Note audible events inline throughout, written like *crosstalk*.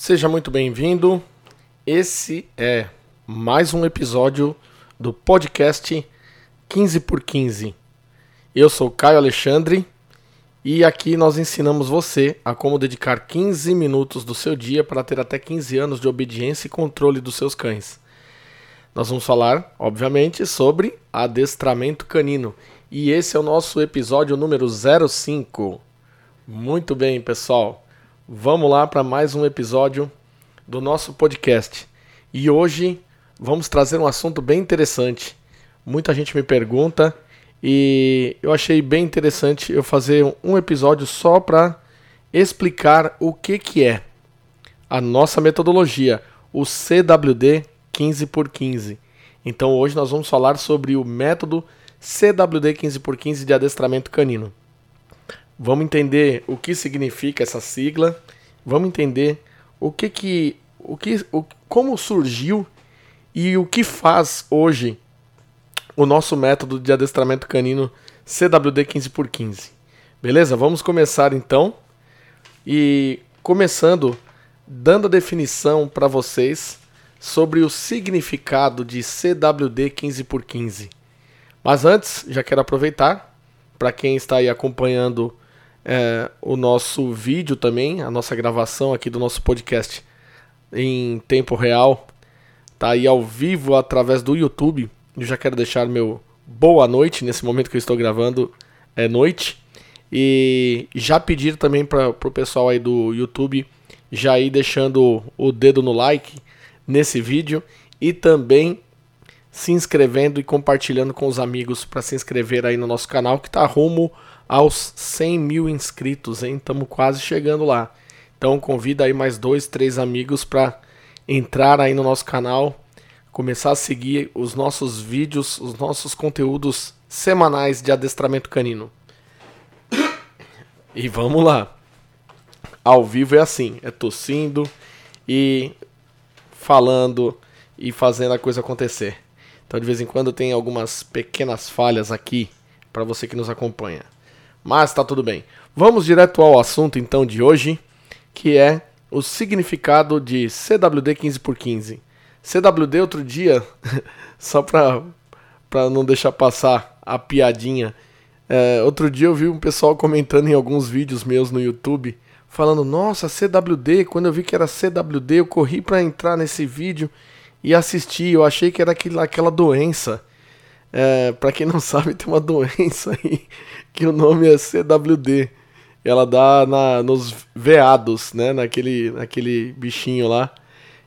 Seja muito bem-vindo. Esse é mais um episódio do podcast 15 por 15. Eu sou Caio Alexandre e aqui nós ensinamos você a como dedicar 15 minutos do seu dia para ter até 15 anos de obediência e controle dos seus cães. Nós vamos falar, obviamente, sobre adestramento canino. E esse é o nosso episódio número 05. Muito bem, pessoal. Vamos lá para mais um episódio do nosso podcast. E hoje vamos trazer um assunto bem interessante. Muita gente me pergunta e eu achei bem interessante eu fazer um episódio só para explicar o que, que é a nossa metodologia, o CWD 15 por 15. Então hoje nós vamos falar sobre o método CWD 15 por 15 de adestramento canino. Vamos entender o que significa essa sigla, vamos entender o que que o que o, como surgiu e o que faz hoje o nosso método de adestramento canino CWD 15 por 15. Beleza? Vamos começar então. E começando dando a definição para vocês sobre o significado de CWD 15 por 15. Mas antes, já quero aproveitar para quem está aí acompanhando é, o nosso vídeo também, a nossa gravação aqui do nosso podcast em tempo real, tá aí ao vivo através do YouTube. Eu já quero deixar meu boa noite nesse momento que eu estou gravando, é noite. E já pedir também para o pessoal aí do YouTube já ir deixando o dedo no like nesse vídeo e também se inscrevendo e compartilhando com os amigos para se inscrever aí no nosso canal que está rumo aos 100 mil inscritos, hein? Estamos quase chegando lá. Então convida aí mais dois, três amigos para entrar aí no nosso canal, começar a seguir os nossos vídeos, os nossos conteúdos semanais de adestramento canino. E vamos lá. Ao vivo é assim, é tossindo e falando e fazendo a coisa acontecer. Então de vez em quando tem algumas pequenas falhas aqui para você que nos acompanha. Mas tá tudo bem. Vamos direto ao assunto então de hoje, que é o significado de CWD 15 por 15. CWD outro dia, *laughs* só para para não deixar passar a piadinha. É, outro dia eu vi um pessoal comentando em alguns vídeos meus no YouTube, falando: Nossa, CWD. Quando eu vi que era CWD, eu corri para entrar nesse vídeo e assisti. Eu achei que era aquela, aquela doença. É, para quem não *laughs* sabe, tem uma doença aí que o nome é CWD. Ela dá na, nos veados, né? Naquele, naquele bichinho lá.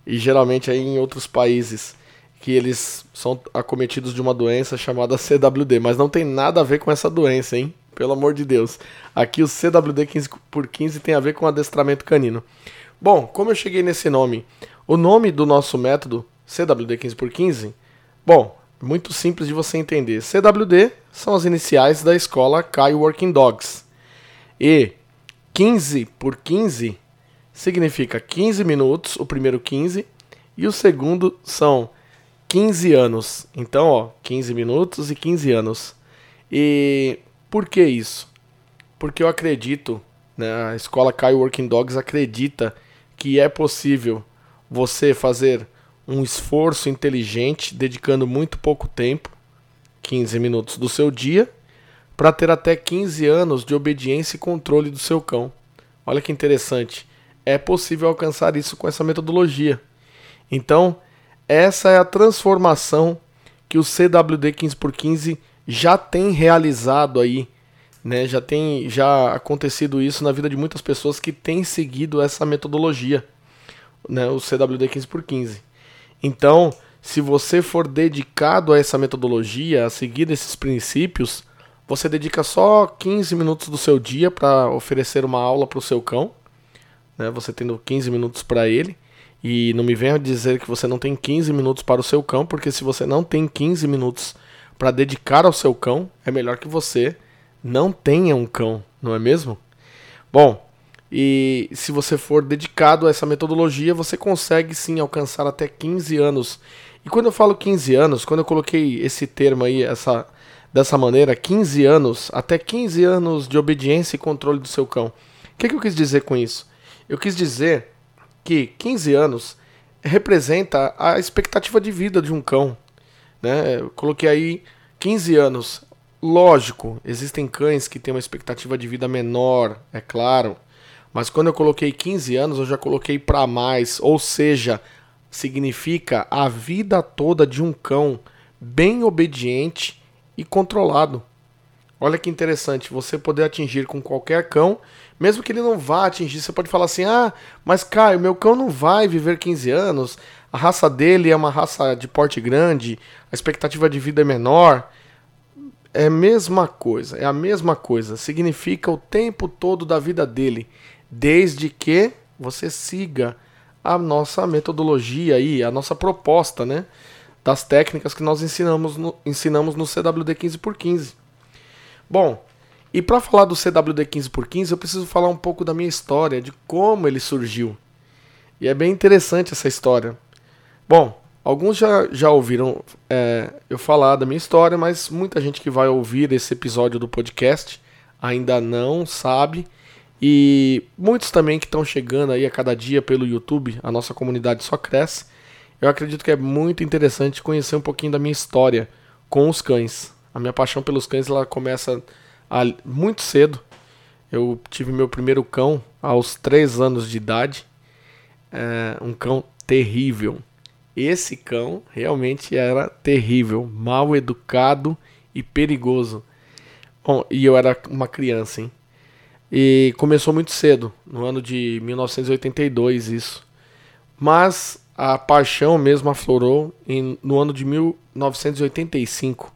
E geralmente aí em outros países que eles são acometidos de uma doença chamada CWD, mas não tem nada a ver com essa doença, hein? Pelo amor de Deus. Aqui o CWD 15 por 15 tem a ver com adestramento canino. Bom, como eu cheguei nesse nome? O nome do nosso método CWD 15 por 15? Bom, muito simples de você entender. CWD são as iniciais da escola Kai Working Dogs. E 15 por 15 significa 15 minutos, o primeiro 15, e o segundo são 15 anos. Então, ó, 15 minutos e 15 anos. E por que isso? Porque eu acredito, né, a escola Kai Working Dogs acredita que é possível você fazer um esforço inteligente, dedicando muito pouco tempo, 15 minutos do seu dia, para ter até 15 anos de obediência e controle do seu cão. Olha que interessante. É possível alcançar isso com essa metodologia. Então, essa é a transformação que o CWD 15 por 15 já tem realizado aí, né? Já tem já acontecido isso na vida de muitas pessoas que têm seguido essa metodologia, né? O CWD 15 por 15. Então, se você for dedicado a essa metodologia, a seguir esses princípios, você dedica só 15 minutos do seu dia para oferecer uma aula para o seu cão, né? Você tendo 15 minutos para ele. E não me venha dizer que você não tem 15 minutos para o seu cão, porque se você não tem 15 minutos para dedicar ao seu cão, é melhor que você não tenha um cão, não é mesmo? Bom, e se você for dedicado a essa metodologia, você consegue sim alcançar até 15 anos. E quando eu falo 15 anos, quando eu coloquei esse termo aí, essa, dessa maneira, 15 anos, até 15 anos de obediência e controle do seu cão. O que, que eu quis dizer com isso? Eu quis dizer que 15 anos representa a expectativa de vida de um cão. Né? Eu coloquei aí 15 anos. Lógico, existem cães que têm uma expectativa de vida menor, é claro. Mas quando eu coloquei 15 anos, eu já coloquei para mais, ou seja, significa a vida toda de um cão bem obediente e controlado. Olha que interessante, você poder atingir com qualquer cão, mesmo que ele não vá atingir, você pode falar assim: "Ah, mas Caio, meu cão não vai viver 15 anos, a raça dele é uma raça de porte grande, a expectativa de vida é menor". É a mesma coisa, é a mesma coisa. Significa o tempo todo da vida dele, desde que você siga a nossa metodologia aí, a nossa proposta, né? Das técnicas que nós ensinamos no, ensinamos no CWD 15x15. Bom, e para falar do CWD 15x15, eu preciso falar um pouco da minha história, de como ele surgiu. E é bem interessante essa história. Bom, Alguns já, já ouviram é, eu falar da minha história, mas muita gente que vai ouvir esse episódio do podcast ainda não sabe. E muitos também que estão chegando aí a cada dia pelo YouTube, a nossa comunidade só cresce. Eu acredito que é muito interessante conhecer um pouquinho da minha história com os cães. A minha paixão pelos cães ela começa a, muito cedo. Eu tive meu primeiro cão aos 3 anos de idade. É, um cão terrível esse cão realmente era terrível, mal educado e perigoso. Bom, e eu era uma criança, hein? E começou muito cedo, no ano de 1982 isso. Mas a paixão mesmo aflorou em, no ano de 1985,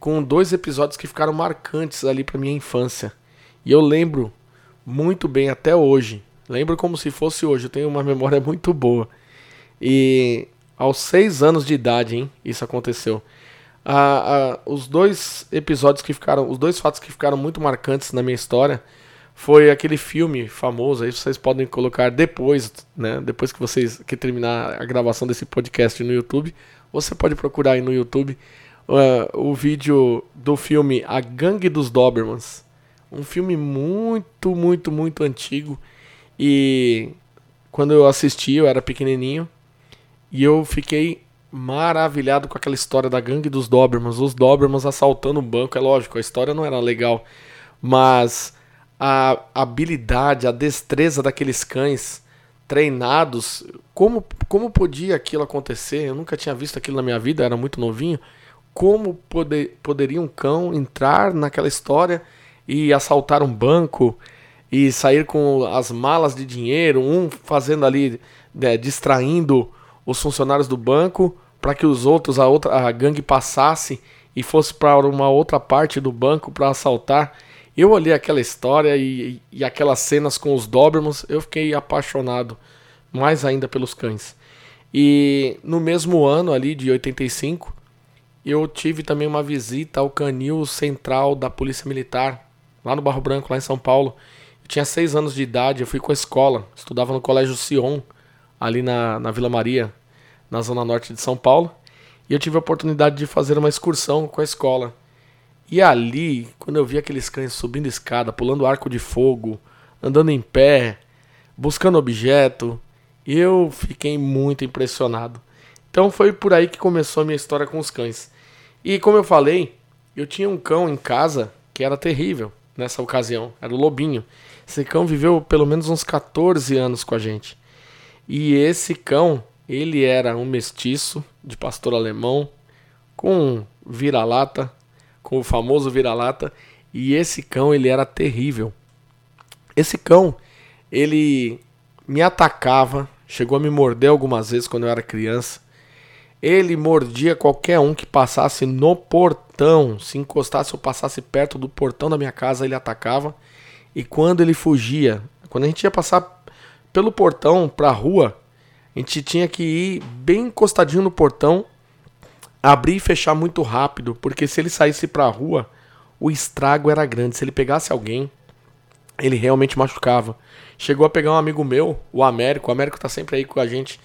com dois episódios que ficaram marcantes ali para minha infância. E eu lembro muito bem até hoje. Lembro como se fosse hoje, eu tenho uma *laughs* memória muito boa. E aos seis anos de idade, hein? Isso aconteceu. Ah, ah, os dois episódios que ficaram, os dois fatos que ficaram muito marcantes na minha história foi aquele filme famoso. Aí vocês podem colocar depois, né? Depois que vocês que terminar a gravação desse podcast no YouTube, você pode procurar aí no YouTube uh, o vídeo do filme A Gangue dos Dobermans, um filme muito, muito, muito antigo e quando eu assisti eu era pequenininho e eu fiquei maravilhado com aquela história da gangue dos Dobermans, os Dobermans assaltando o banco. É lógico, a história não era legal, mas a habilidade, a destreza daqueles cães treinados, como, como podia aquilo acontecer? Eu nunca tinha visto aquilo na minha vida, era muito novinho. Como poder, poderia um cão entrar naquela história e assaltar um banco e sair com as malas de dinheiro, um fazendo ali, né, distraindo os funcionários do banco para que os outros, a outra a gangue passasse e fosse para uma outra parte do banco para assaltar. Eu olhei aquela história e, e aquelas cenas com os Dobermans, eu fiquei apaixonado mais ainda pelos cães. E no mesmo ano ali de 85, eu tive também uma visita ao canil central da Polícia Militar, lá no Barro Branco, lá em São Paulo. Eu tinha seis anos de idade, eu fui com a escola, estudava no Colégio Sion, ali na, na Vila Maria, na zona norte de São Paulo. E eu tive a oportunidade de fazer uma excursão com a escola. E ali, quando eu vi aqueles cães subindo escada, pulando arco de fogo, andando em pé, buscando objeto, eu fiquei muito impressionado. Então foi por aí que começou a minha história com os cães. E como eu falei, eu tinha um cão em casa que era terrível nessa ocasião, era o Lobinho. Esse cão viveu pelo menos uns 14 anos com a gente. E esse cão, ele era um mestiço de pastor alemão com vira-lata, com o famoso vira-lata, e esse cão ele era terrível. Esse cão, ele me atacava, chegou a me morder algumas vezes quando eu era criança. Ele mordia qualquer um que passasse no portão, se encostasse ou passasse perto do portão da minha casa, ele atacava. E quando ele fugia, quando a gente ia passar pelo portão para a rua, a gente tinha que ir bem encostadinho no portão, abrir e fechar muito rápido, porque se ele saísse para a rua, o estrago era grande. Se ele pegasse alguém, ele realmente machucava. Chegou a pegar um amigo meu, o Américo. O Américo tá sempre aí com a gente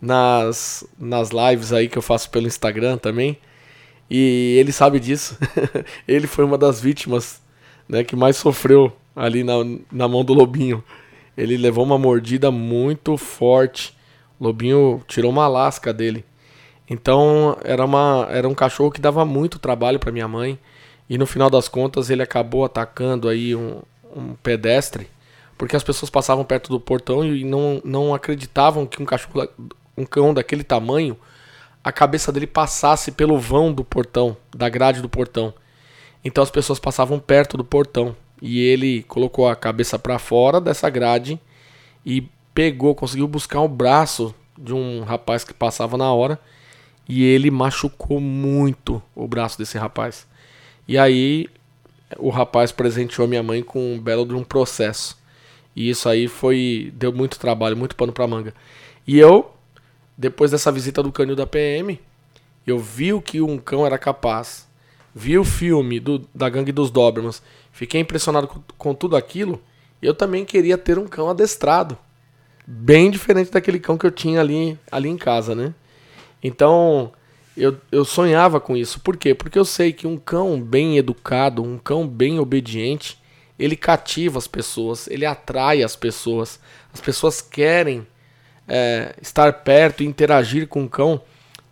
nas, nas lives aí que eu faço pelo Instagram também. E ele sabe disso. *laughs* ele foi uma das vítimas né, que mais sofreu ali na, na mão do Lobinho. ele levou uma mordida muito forte. O lobinho tirou uma lasca dele. Então era, uma, era um cachorro que dava muito trabalho para minha mãe. E no final das contas ele acabou atacando aí um, um pedestre. Porque as pessoas passavam perto do portão e não, não acreditavam que um cachorro, um cão daquele tamanho, a cabeça dele passasse pelo vão do portão, da grade do portão. Então as pessoas passavam perto do portão e ele colocou a cabeça para fora dessa grade e pegou, conseguiu buscar o braço de um rapaz que passava na hora e ele machucou muito o braço desse rapaz. E aí o rapaz presenteou minha mãe com um belo de um processo. E isso aí foi deu muito trabalho, muito pano para manga. E eu, depois dessa visita do canil da PM, eu vi o que um cão era capaz vi o filme do, da Gangue dos Dobermans, fiquei impressionado com, com tudo aquilo, eu também queria ter um cão adestrado. Bem diferente daquele cão que eu tinha ali, ali em casa, né? Então, eu, eu sonhava com isso. Por quê? Porque eu sei que um cão bem educado, um cão bem obediente, ele cativa as pessoas, ele atrai as pessoas. As pessoas querem é, estar perto e interagir com um cão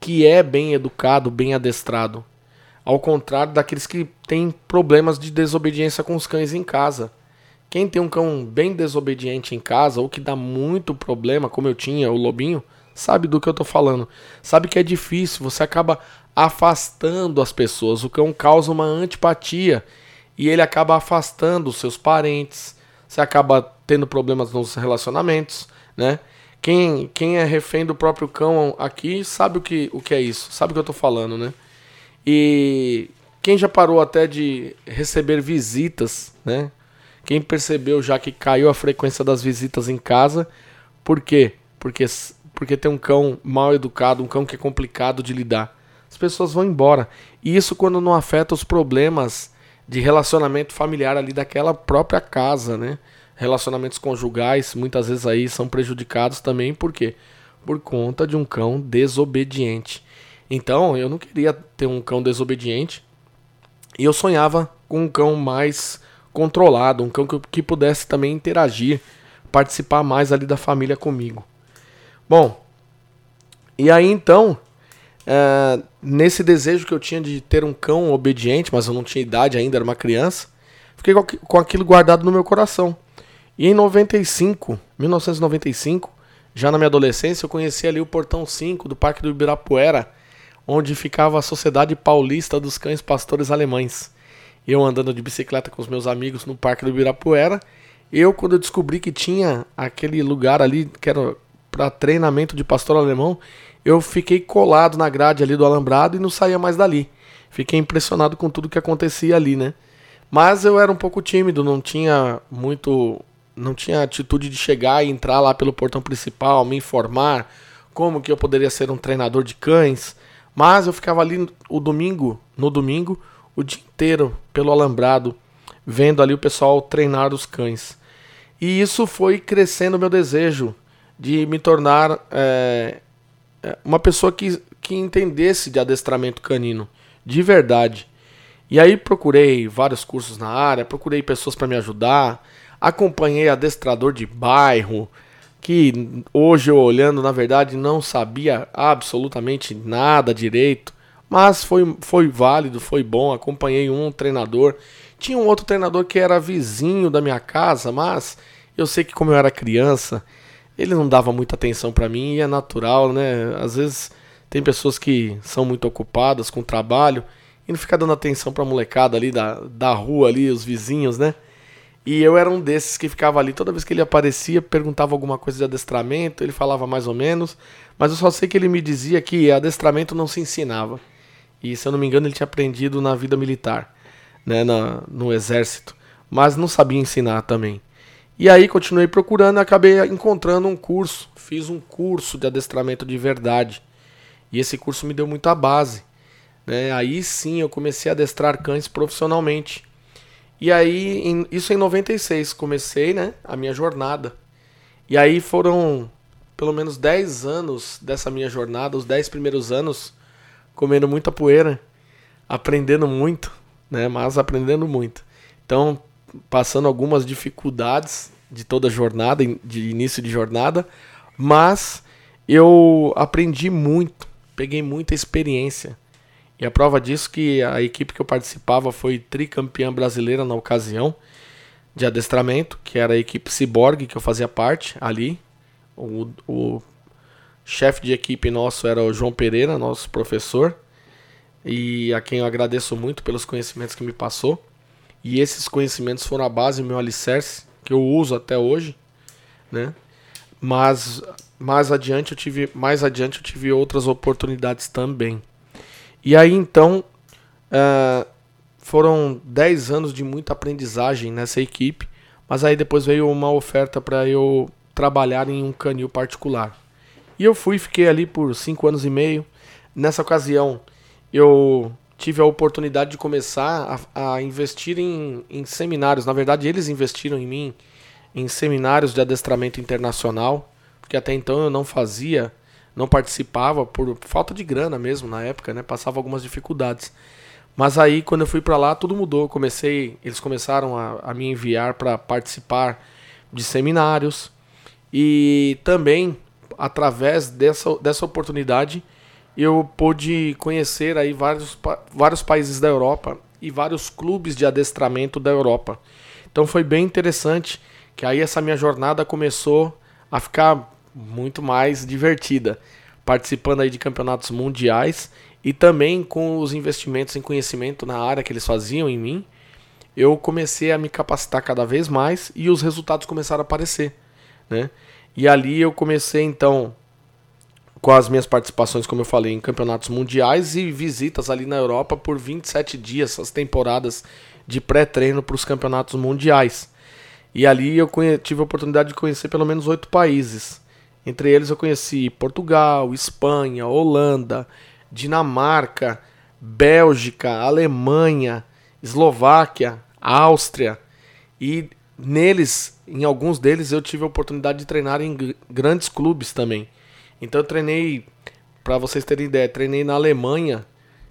que é bem educado, bem adestrado. Ao contrário daqueles que têm problemas de desobediência com os cães em casa. Quem tem um cão bem desobediente em casa ou que dá muito problema, como eu tinha, o lobinho, sabe do que eu tô falando. Sabe que é difícil, você acaba afastando as pessoas. O cão causa uma antipatia e ele acaba afastando os seus parentes. Você acaba tendo problemas nos relacionamentos, né? Quem, quem é refém do próprio cão aqui sabe o que, o que é isso, sabe o que eu tô falando, né? E quem já parou até de receber visitas, né? Quem percebeu já que caiu a frequência das visitas em casa, por quê? Porque, porque tem um cão mal educado, um cão que é complicado de lidar. As pessoas vão embora. E isso quando não afeta os problemas de relacionamento familiar ali daquela própria casa, né? Relacionamentos conjugais muitas vezes aí são prejudicados também, por quê? Por conta de um cão desobediente. Então, eu não queria ter um cão desobediente. E eu sonhava com um cão mais controlado, um cão que, que pudesse também interagir, participar mais ali da família comigo. Bom, e aí então, é, nesse desejo que eu tinha de ter um cão obediente, mas eu não tinha idade ainda, era uma criança, fiquei com, aquilo guardado no meu coração. E em 95, 1995, já na minha adolescência, eu conheci ali o Portão 5 do Parque do Ibirapuera, onde ficava a Sociedade Paulista dos Cães Pastores Alemães. Eu andando de bicicleta com os meus amigos no Parque do Ibirapuera, eu quando eu descobri que tinha aquele lugar ali que era para treinamento de pastor alemão, eu fiquei colado na grade ali do alambrado e não saía mais dali. Fiquei impressionado com tudo que acontecia ali, né? Mas eu era um pouco tímido, não tinha muito, não tinha atitude de chegar e entrar lá pelo portão principal, me informar como que eu poderia ser um treinador de cães. Mas eu ficava ali o domingo, no domingo, o dia inteiro pelo alambrado, vendo ali o pessoal treinar os cães. E isso foi crescendo o meu desejo de me tornar é, uma pessoa que, que entendesse de adestramento canino, de verdade. E aí procurei vários cursos na área, procurei pessoas para me ajudar, acompanhei adestrador de bairro, que hoje eu olhando, na verdade, não sabia absolutamente nada direito, mas foi, foi válido, foi bom. Acompanhei um treinador. Tinha um outro treinador que era vizinho da minha casa, mas eu sei que como eu era criança, ele não dava muita atenção para mim e é natural, né? Às vezes tem pessoas que são muito ocupadas com trabalho e não fica dando atenção pra molecada ali da, da rua ali, os vizinhos, né? E eu era um desses que ficava ali, toda vez que ele aparecia, perguntava alguma coisa de adestramento, ele falava mais ou menos, mas eu só sei que ele me dizia que adestramento não se ensinava. E se eu não me engano, ele tinha aprendido na vida militar, né, na, no exército, mas não sabia ensinar também. E aí continuei procurando e acabei encontrando um curso, fiz um curso de adestramento de verdade. E esse curso me deu muita base. Né? Aí sim eu comecei a adestrar cães profissionalmente. E aí, em, isso em 96, comecei, né, a minha jornada. E aí foram pelo menos 10 anos dessa minha jornada, os 10 primeiros anos comendo muita poeira, aprendendo muito, né, mas aprendendo muito. Então, passando algumas dificuldades, de toda jornada, de início de jornada, mas eu aprendi muito, peguei muita experiência. E a prova disso que a equipe que eu participava foi tricampeã brasileira na ocasião de adestramento, que era a equipe Cyborg, que eu fazia parte ali. O, o chefe de equipe nosso era o João Pereira, nosso professor, e a quem eu agradeço muito pelos conhecimentos que me passou. E esses conhecimentos foram a base do meu alicerce, que eu uso até hoje, né? Mas mais adiante eu tive, mais adiante eu tive outras oportunidades também. E aí então uh, foram 10 anos de muita aprendizagem nessa equipe, mas aí depois veio uma oferta para eu trabalhar em um canil particular. E eu fui, fiquei ali por 5 anos e meio. Nessa ocasião eu tive a oportunidade de começar a, a investir em, em, seminários. Na verdade, eles investiram em mim em seminários de adestramento internacional, porque até então eu não fazia, não participava por falta de grana mesmo na época, né? Passava algumas dificuldades. Mas aí, quando eu fui para lá, tudo mudou. Eu comecei, eles começaram a, a me enviar para participar de seminários e também através dessa, dessa oportunidade eu pude conhecer aí vários, vários países da Europa e vários clubes de adestramento da Europa. Então foi bem interessante que aí essa minha jornada começou a ficar muito mais divertida, participando aí de campeonatos mundiais e também com os investimentos em conhecimento na área que eles faziam em mim, eu comecei a me capacitar cada vez mais e os resultados começaram a aparecer, né? E ali eu comecei então com as minhas participações, como eu falei, em campeonatos mundiais e visitas ali na Europa por 27 dias, as temporadas de pré-treino para os campeonatos mundiais. E ali eu tive a oportunidade de conhecer pelo menos oito países. Entre eles eu conheci Portugal, Espanha, Holanda, Dinamarca, Bélgica, Alemanha, Eslováquia, Áustria. E neles, em alguns deles, eu tive a oportunidade de treinar em grandes clubes também. Então eu treinei, para vocês terem ideia, treinei na Alemanha,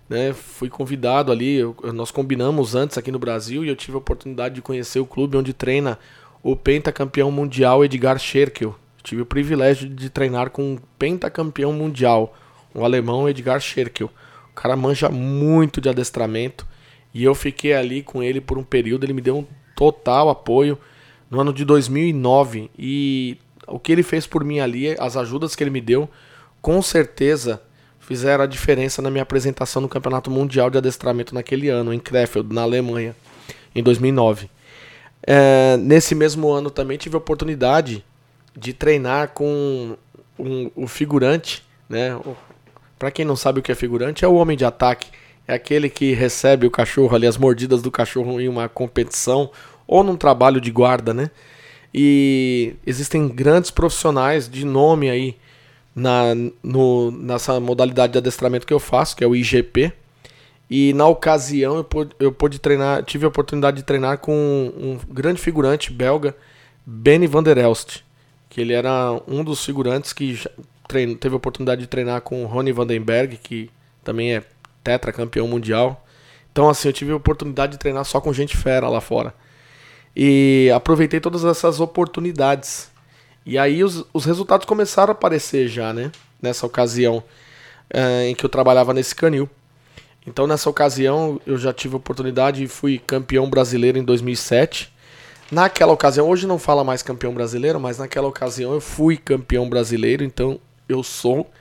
né? Fui convidado ali, eu, nós combinamos antes aqui no Brasil e eu tive a oportunidade de conhecer o clube onde treina o pentacampeão mundial Edgar Scherkel. Tive o privilégio de treinar com um pentacampeão mundial, o alemão Edgar Scherkel. O cara manja muito de adestramento e eu fiquei ali com ele por um período, ele me deu um total apoio no ano de 2009 e o que ele fez por mim ali, as ajudas que ele me deu, com certeza fizeram a diferença na minha apresentação no Campeonato Mundial de Adestramento naquele ano, em Krefeld, na Alemanha, em 2009. É, nesse mesmo ano também tive a oportunidade de treinar com um, o figurante, né? Para quem não sabe o que é figurante, é o homem de ataque. É aquele que recebe o cachorro ali, as mordidas do cachorro em uma competição ou num trabalho de guarda, né? E existem grandes profissionais de nome aí na, no, nessa modalidade de adestramento que eu faço, que é o IGP. E na ocasião eu pude, eu pude treinar, tive a oportunidade de treinar com um, grande figurante belga, Benny van der Elst, que ele era um dos figurantes que treino, teve a oportunidade de treinar com Ronnie Vandenberg, que também é tetracampeão mundial. Então assim, eu tive a oportunidade de treinar só com gente fera lá fora. E aproveitei todas essas oportunidades. E aí os, os resultados começaram a aparecer já, né? Nessa ocasião é, em que eu trabalhava nesse canil. Então nessa ocasião eu já tive a oportunidade e fui campeão brasileiro em 2007. Naquela ocasião, hoje não fala mais campeão brasileiro, mas naquela ocasião eu fui campeão brasileiro, então eu sou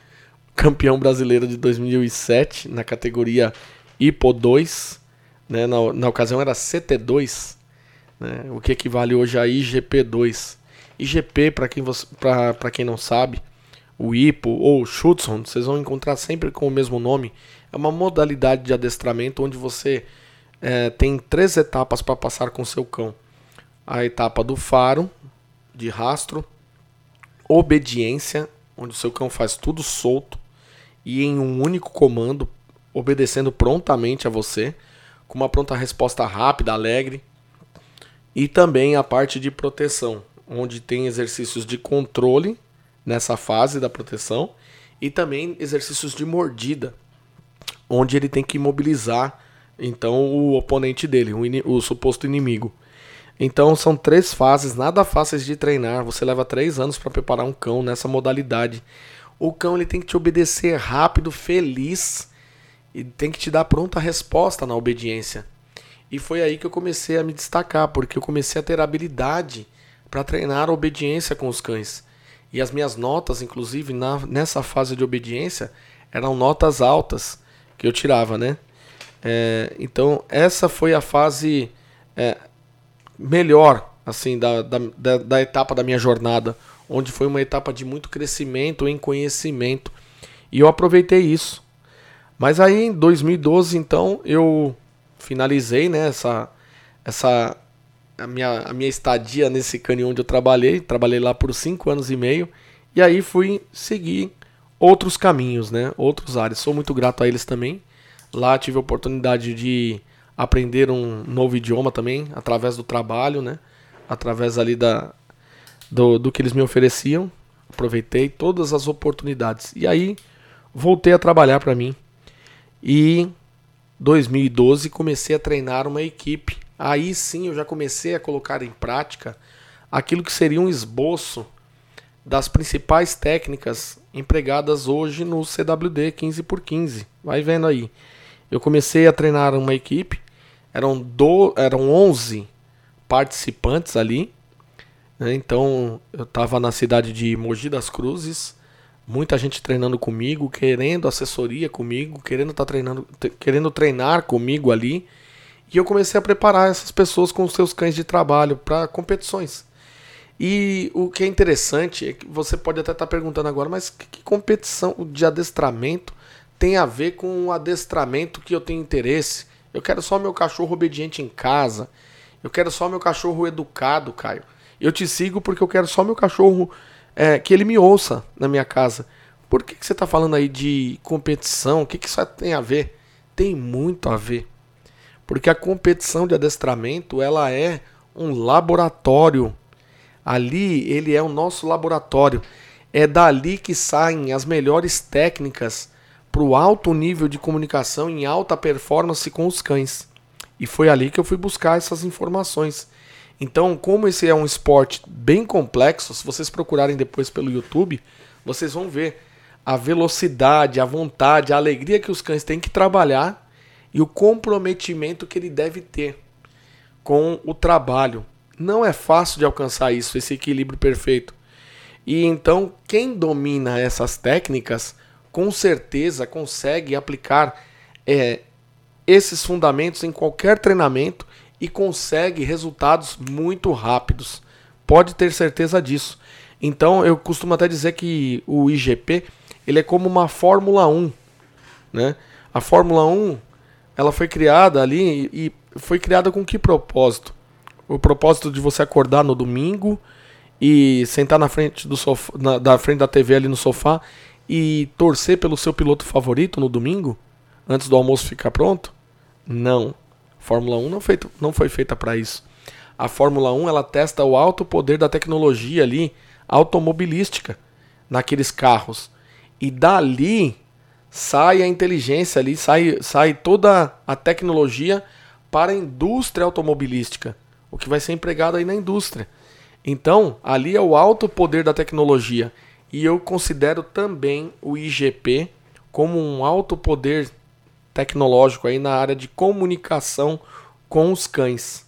campeão brasileiro de 2007 na categoria IPO 2, né? na, na ocasião era CT2, né? o que equivale hoje a IGP2. IGP, para quem, você, quem não sabe, o IPO ou Schutzhund, vocês vão encontrar sempre com o mesmo nome. É uma modalidade de adestramento onde você é, tem três etapas para passar com seu cão: a etapa do faro, de rastro, obediência, onde o seu cão faz tudo solto e em um único comando, obedecendo prontamente a você, com uma pronta resposta rápida, alegre e também a parte de proteção, onde tem exercícios de controle nessa fase da proteção e também exercícios de mordida, onde ele tem que imobilizar então o oponente dele, o, o suposto inimigo. Então são três fases, nada fáceis de treinar. Você leva três anos para preparar um cão nessa modalidade. O cão ele tem que te obedecer rápido, feliz e tem que te dar pronta resposta na obediência. E foi aí que eu comecei a me destacar, porque eu comecei a ter habilidade para treinar a obediência com os cães. E as minhas notas, inclusive, na, nessa fase de obediência, eram notas altas que eu tirava, né? É, então, essa foi a fase é, melhor, assim, da, da, da, etapa da minha jornada, onde foi uma etapa de muito crescimento em conhecimento. E eu aproveitei isso. Mas aí, em 2012, então, eu finalizei, né, essa, essa a minha, a minha estadia nesse canil onde eu trabalhei. Trabalhei lá por cinco anos e meio. E aí fui seguir outros caminhos, né? Outros áreas. Sou muito grato a eles também. Lá tive a oportunidade de aprender um novo idioma também, através do trabalho, né? Através ali da, do, do que eles me ofereciam. Aproveitei todas as oportunidades. E aí voltei a trabalhar para mim. E 2012 comecei a treinar uma equipe aí sim eu já comecei a colocar em prática aquilo que seria um esboço das principais técnicas empregadas hoje no CWD 15x15. Vai vendo aí. Eu comecei a treinar uma equipe, eram, do, eram 11 participantes ali. Né? Então eu estava na cidade de Mogi das Cruzes, muita gente treinando comigo, querendo assessoria comigo, querendo tá treinando, querendo treinar comigo ali. E eu comecei a preparar essas pessoas com os seus cães de trabalho para competições. E o que é interessante é que você pode até estar tá perguntando agora, mas que, que competição de adestramento tem a ver com o adestramento que eu tenho interesse? Eu quero só meu cachorro obediente em casa. Eu quero só meu cachorro educado, Caio. Eu te sigo porque eu quero só meu cachorro é, que ele me ouça na minha casa. Por que, que você está falando aí de competição? O que, que isso tem a ver? Tem muito a ver. Porque a competição de adestramento, ela é um laboratório. Ali ele é o nosso laboratório. É dali que saem as melhores técnicas para o alto nível de comunicação em alta performance com os cães. E foi ali que eu fui buscar essas informações. Então, como esse é um esporte bem complexo, se vocês procurarem depois pelo YouTube, vocês vão ver a velocidade, a vontade, a alegria que os cães têm que trabalhar e o comprometimento que ele deve ter com o trabalho. Não é fácil de alcançar isso, esse equilíbrio perfeito. E então, quem domina essas técnicas, com certeza consegue aplicar é, esses fundamentos em qualquer treinamento e consegue resultados muito rápidos. Pode ter certeza disso. Então, eu costumo até dizer que o IGP ele é como uma Fórmula 1. Né? A Fórmula 1 ela foi criada ali e foi criada com que propósito? O propósito de você acordar no domingo e sentar na frente do sofá, na, da frente da TV ali no sofá e torcer pelo seu piloto favorito no domingo antes do almoço ficar pronto? Não. Fórmula 1 não, feito, não foi feita para isso. A Fórmula 1 ela testa o alto poder da tecnologia ali automobilística naqueles carros. E dali sai a inteligência ali, sai, sai toda a tecnologia para a indústria automobilística, o que vai ser empregado aí na indústria. Então, ali é o alto poder da tecnologia. E eu considero também o IGP como um alto poder tecnológico aí na área de comunicação com os cães.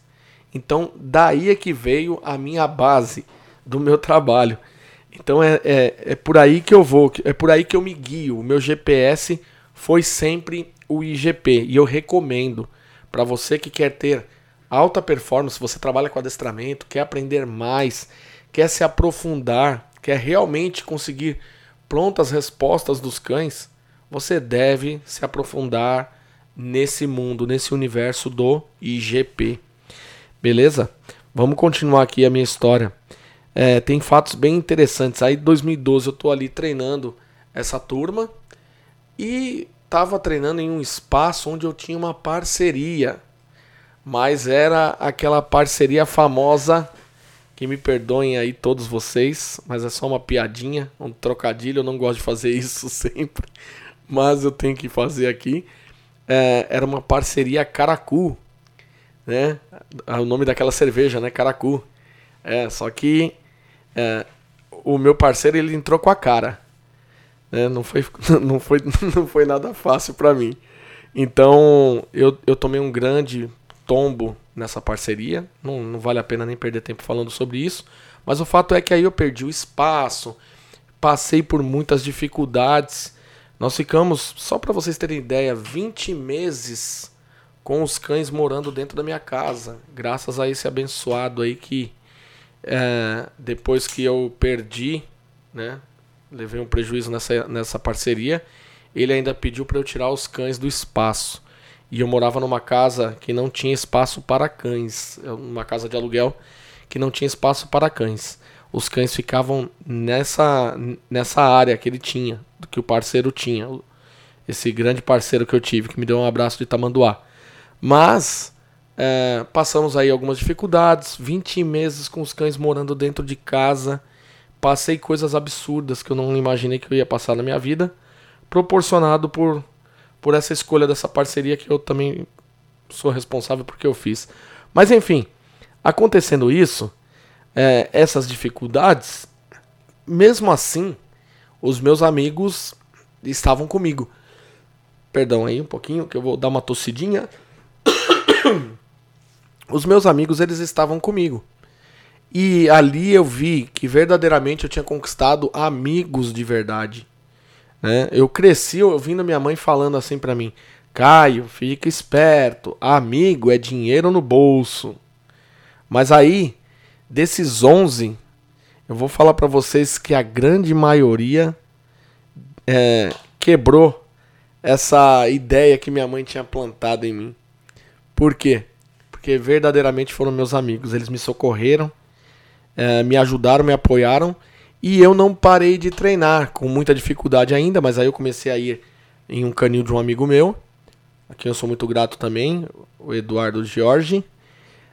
Então, daí é que veio a minha base do meu trabalho. Então é, é, é por aí que eu vou, é por aí que eu me guio. O meu GPS foi sempre o IGP e eu recomendo para você que quer ter alta performance, você trabalha com adestramento, quer aprender mais, quer se aprofundar, quer realmente conseguir prontas respostas dos cães, você deve se aprofundar nesse mundo, nesse universo do IGP. Beleza? Vamos continuar aqui a minha história. É, tem fatos bem interessantes. Aí, em 2012, eu estou ali treinando essa turma e estava treinando em um espaço onde eu tinha uma parceria, mas era aquela parceria famosa. Que me perdoem aí todos vocês, mas é só uma piadinha, um trocadilho. Eu não gosto de fazer isso *laughs* sempre, mas eu tenho que fazer aqui. É, era uma parceria Caracu. né? O nome daquela cerveja, né? Caracu. É, só que é, o meu parceiro ele entrou com a cara. Né? Não, foi, *laughs* não, foi, *laughs* não foi nada fácil para mim. Então eu, eu tomei um grande tombo nessa parceria. Não, não vale a pena nem perder tempo falando sobre isso. Mas o fato é que aí eu perdi o espaço, passei por muitas dificuldades. Nós ficamos, só para vocês terem ideia, 20 meses com os cães morando dentro da minha casa, graças a esse abençoado aí que é, depois que eu perdi, né, levei um prejuízo nessa, nessa parceria, ele ainda pediu para eu tirar os cães do espaço. E eu morava numa casa que não tinha espaço para cães, uma casa de aluguel que não tinha espaço para cães. Os cães ficavam nessa nessa área que ele tinha, que o parceiro tinha, esse grande parceiro que eu tive, que me deu um abraço de tamanduá. Mas é, passamos aí algumas dificuldades, 20 meses com os cães morando dentro de casa, passei coisas absurdas que eu não imaginei que eu ia passar na minha vida, proporcionado por, por essa escolha dessa parceria que eu também sou responsável porque eu fiz. Mas enfim, acontecendo isso, é, essas dificuldades, mesmo assim, os meus amigos estavam comigo. Perdão aí um pouquinho, que eu vou dar uma tossidinha. *coughs* Os meus amigos, eles estavam comigo. E ali eu vi que verdadeiramente eu tinha conquistado amigos de verdade. Né? Eu cresci ouvindo minha mãe falando assim para mim: Caio, fica esperto, amigo é dinheiro no bolso. Mas aí, desses 11, eu vou falar para vocês que a grande maioria é, quebrou essa ideia que minha mãe tinha plantado em mim. Por quê? Porque verdadeiramente foram meus amigos. Eles me socorreram, é, me ajudaram, me apoiaram. E eu não parei de treinar, com muita dificuldade ainda, mas aí eu comecei a ir em um canil de um amigo meu, a quem eu sou muito grato também, o Eduardo Jorge.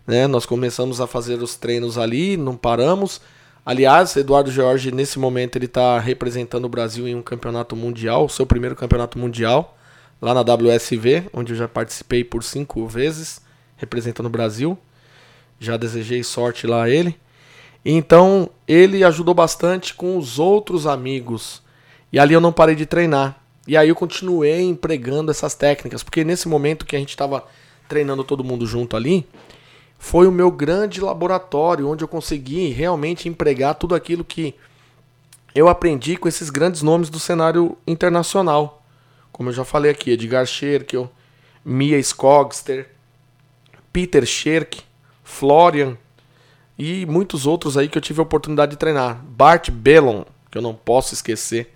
Né? Nós começamos a fazer os treinos ali, não paramos. Aliás, Eduardo Jorge, nesse momento, ele está representando o Brasil em um campeonato mundial, seu primeiro campeonato mundial lá na WSV, onde eu já participei por cinco vezes, representando o Brasil. Já desejei sorte lá a ele. Então, ele ajudou bastante com os outros amigos. E ali eu não parei de treinar. E aí eu continuei empregando essas técnicas, porque nesse momento que a gente estava treinando todo mundo junto ali, foi o meu grande laboratório onde eu consegui realmente empregar tudo aquilo que eu aprendi com esses grandes nomes do cenário internacional como eu já falei aqui, Edgar Scherkel, Mia Skogster, Peter Scherk, Florian e muitos outros aí que eu tive a oportunidade de treinar. Bart Bellon, que eu não posso esquecer,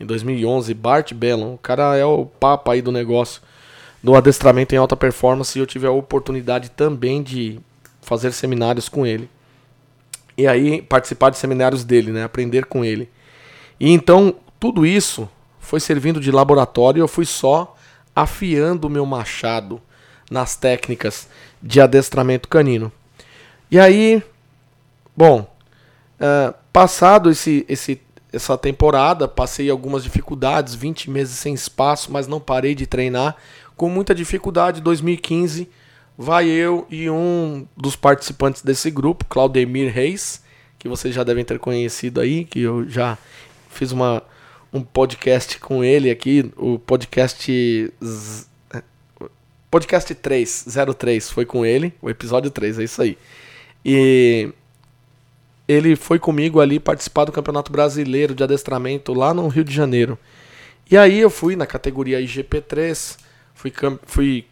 em 2011, Bart Bellon, o cara é o papa aí do negócio, do adestramento em alta performance e eu tive a oportunidade também de fazer seminários com ele. E aí participar de seminários dele, né, aprender com ele. E então tudo isso foi servindo de laboratório eu fui só afiando o meu machado nas técnicas de adestramento canino. E aí, bom, uh, passado esse, esse, essa temporada, passei algumas dificuldades, 20 meses sem espaço, mas não parei de treinar. Com muita dificuldade, 2015, vai eu e um dos participantes desse grupo, Claudemir Reis, que vocês já devem ter conhecido aí, que eu já fiz uma um podcast com ele aqui, o podcast. Podcast 3, 03, foi com ele, o episódio 3, é isso aí. E ele foi comigo ali participar do Campeonato Brasileiro de Adestramento lá no Rio de Janeiro. E aí eu fui na categoria IGP3, fui, fui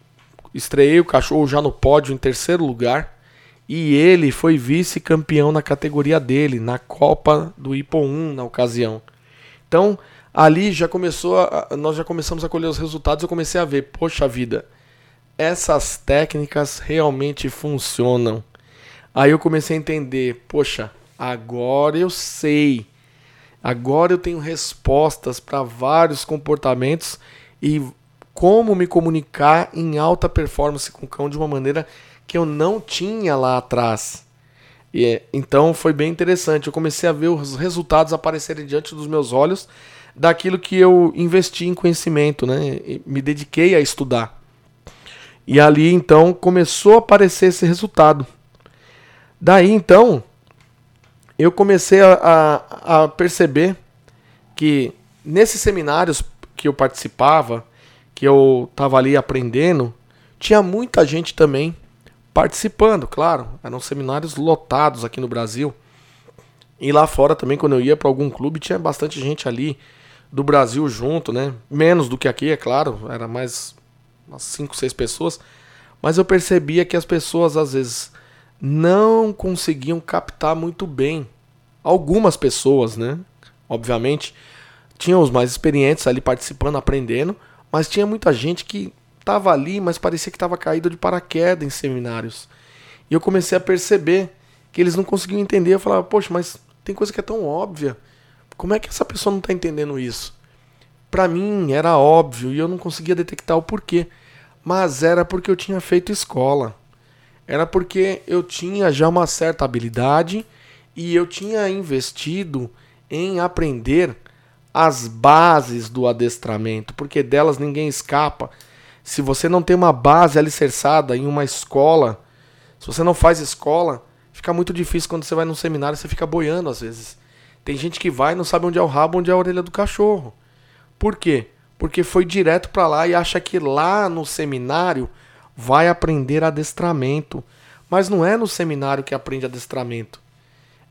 estreiei o cachorro já no pódio em terceiro lugar. E ele foi vice-campeão na categoria dele, na Copa do Ipo 1 na ocasião. Então, ali já começou, a, nós já começamos a colher os resultados, eu comecei a ver, poxa vida, essas técnicas realmente funcionam. Aí eu comecei a entender, poxa, agora eu sei. Agora eu tenho respostas para vários comportamentos e como me comunicar em alta performance com o cão de uma maneira que eu não tinha lá atrás. E, então foi bem interessante. Eu comecei a ver os resultados aparecerem diante dos meus olhos daquilo que eu investi em conhecimento, né? E me dediquei a estudar. E ali então começou a aparecer esse resultado. Daí então eu comecei a, a, a perceber que nesses seminários que eu participava, que eu estava ali aprendendo, tinha muita gente também participando, claro. Eram seminários lotados aqui no Brasil. E lá fora também, quando eu ia para algum clube, tinha bastante gente ali do Brasil junto, né? Menos do que aqui, é claro. Era mais umas 5, 6 pessoas. Mas eu percebia que as pessoas, às vezes, não conseguiam captar muito bem. Algumas pessoas, né? Obviamente, tinham os mais experientes ali participando, aprendendo. Mas tinha muita gente que estava ali, mas parecia que estava caído de paraquedas em seminários. E eu comecei a perceber que eles não conseguiam entender. Eu falava, poxa, mas tem coisa que é tão óbvia. Como é que essa pessoa não está entendendo isso? Para mim era óbvio e eu não conseguia detectar o porquê. Mas era porque eu tinha feito escola. Era porque eu tinha já uma certa habilidade e eu tinha investido em aprender as bases do adestramento, porque delas ninguém escapa. Se você não tem uma base alicerçada em uma escola, se você não faz escola, fica muito difícil quando você vai num seminário, você fica boiando às vezes. Tem gente que vai e não sabe onde é o rabo, onde é a orelha do cachorro. Por quê? Porque foi direto para lá e acha que lá no seminário vai aprender adestramento. Mas não é no seminário que aprende adestramento.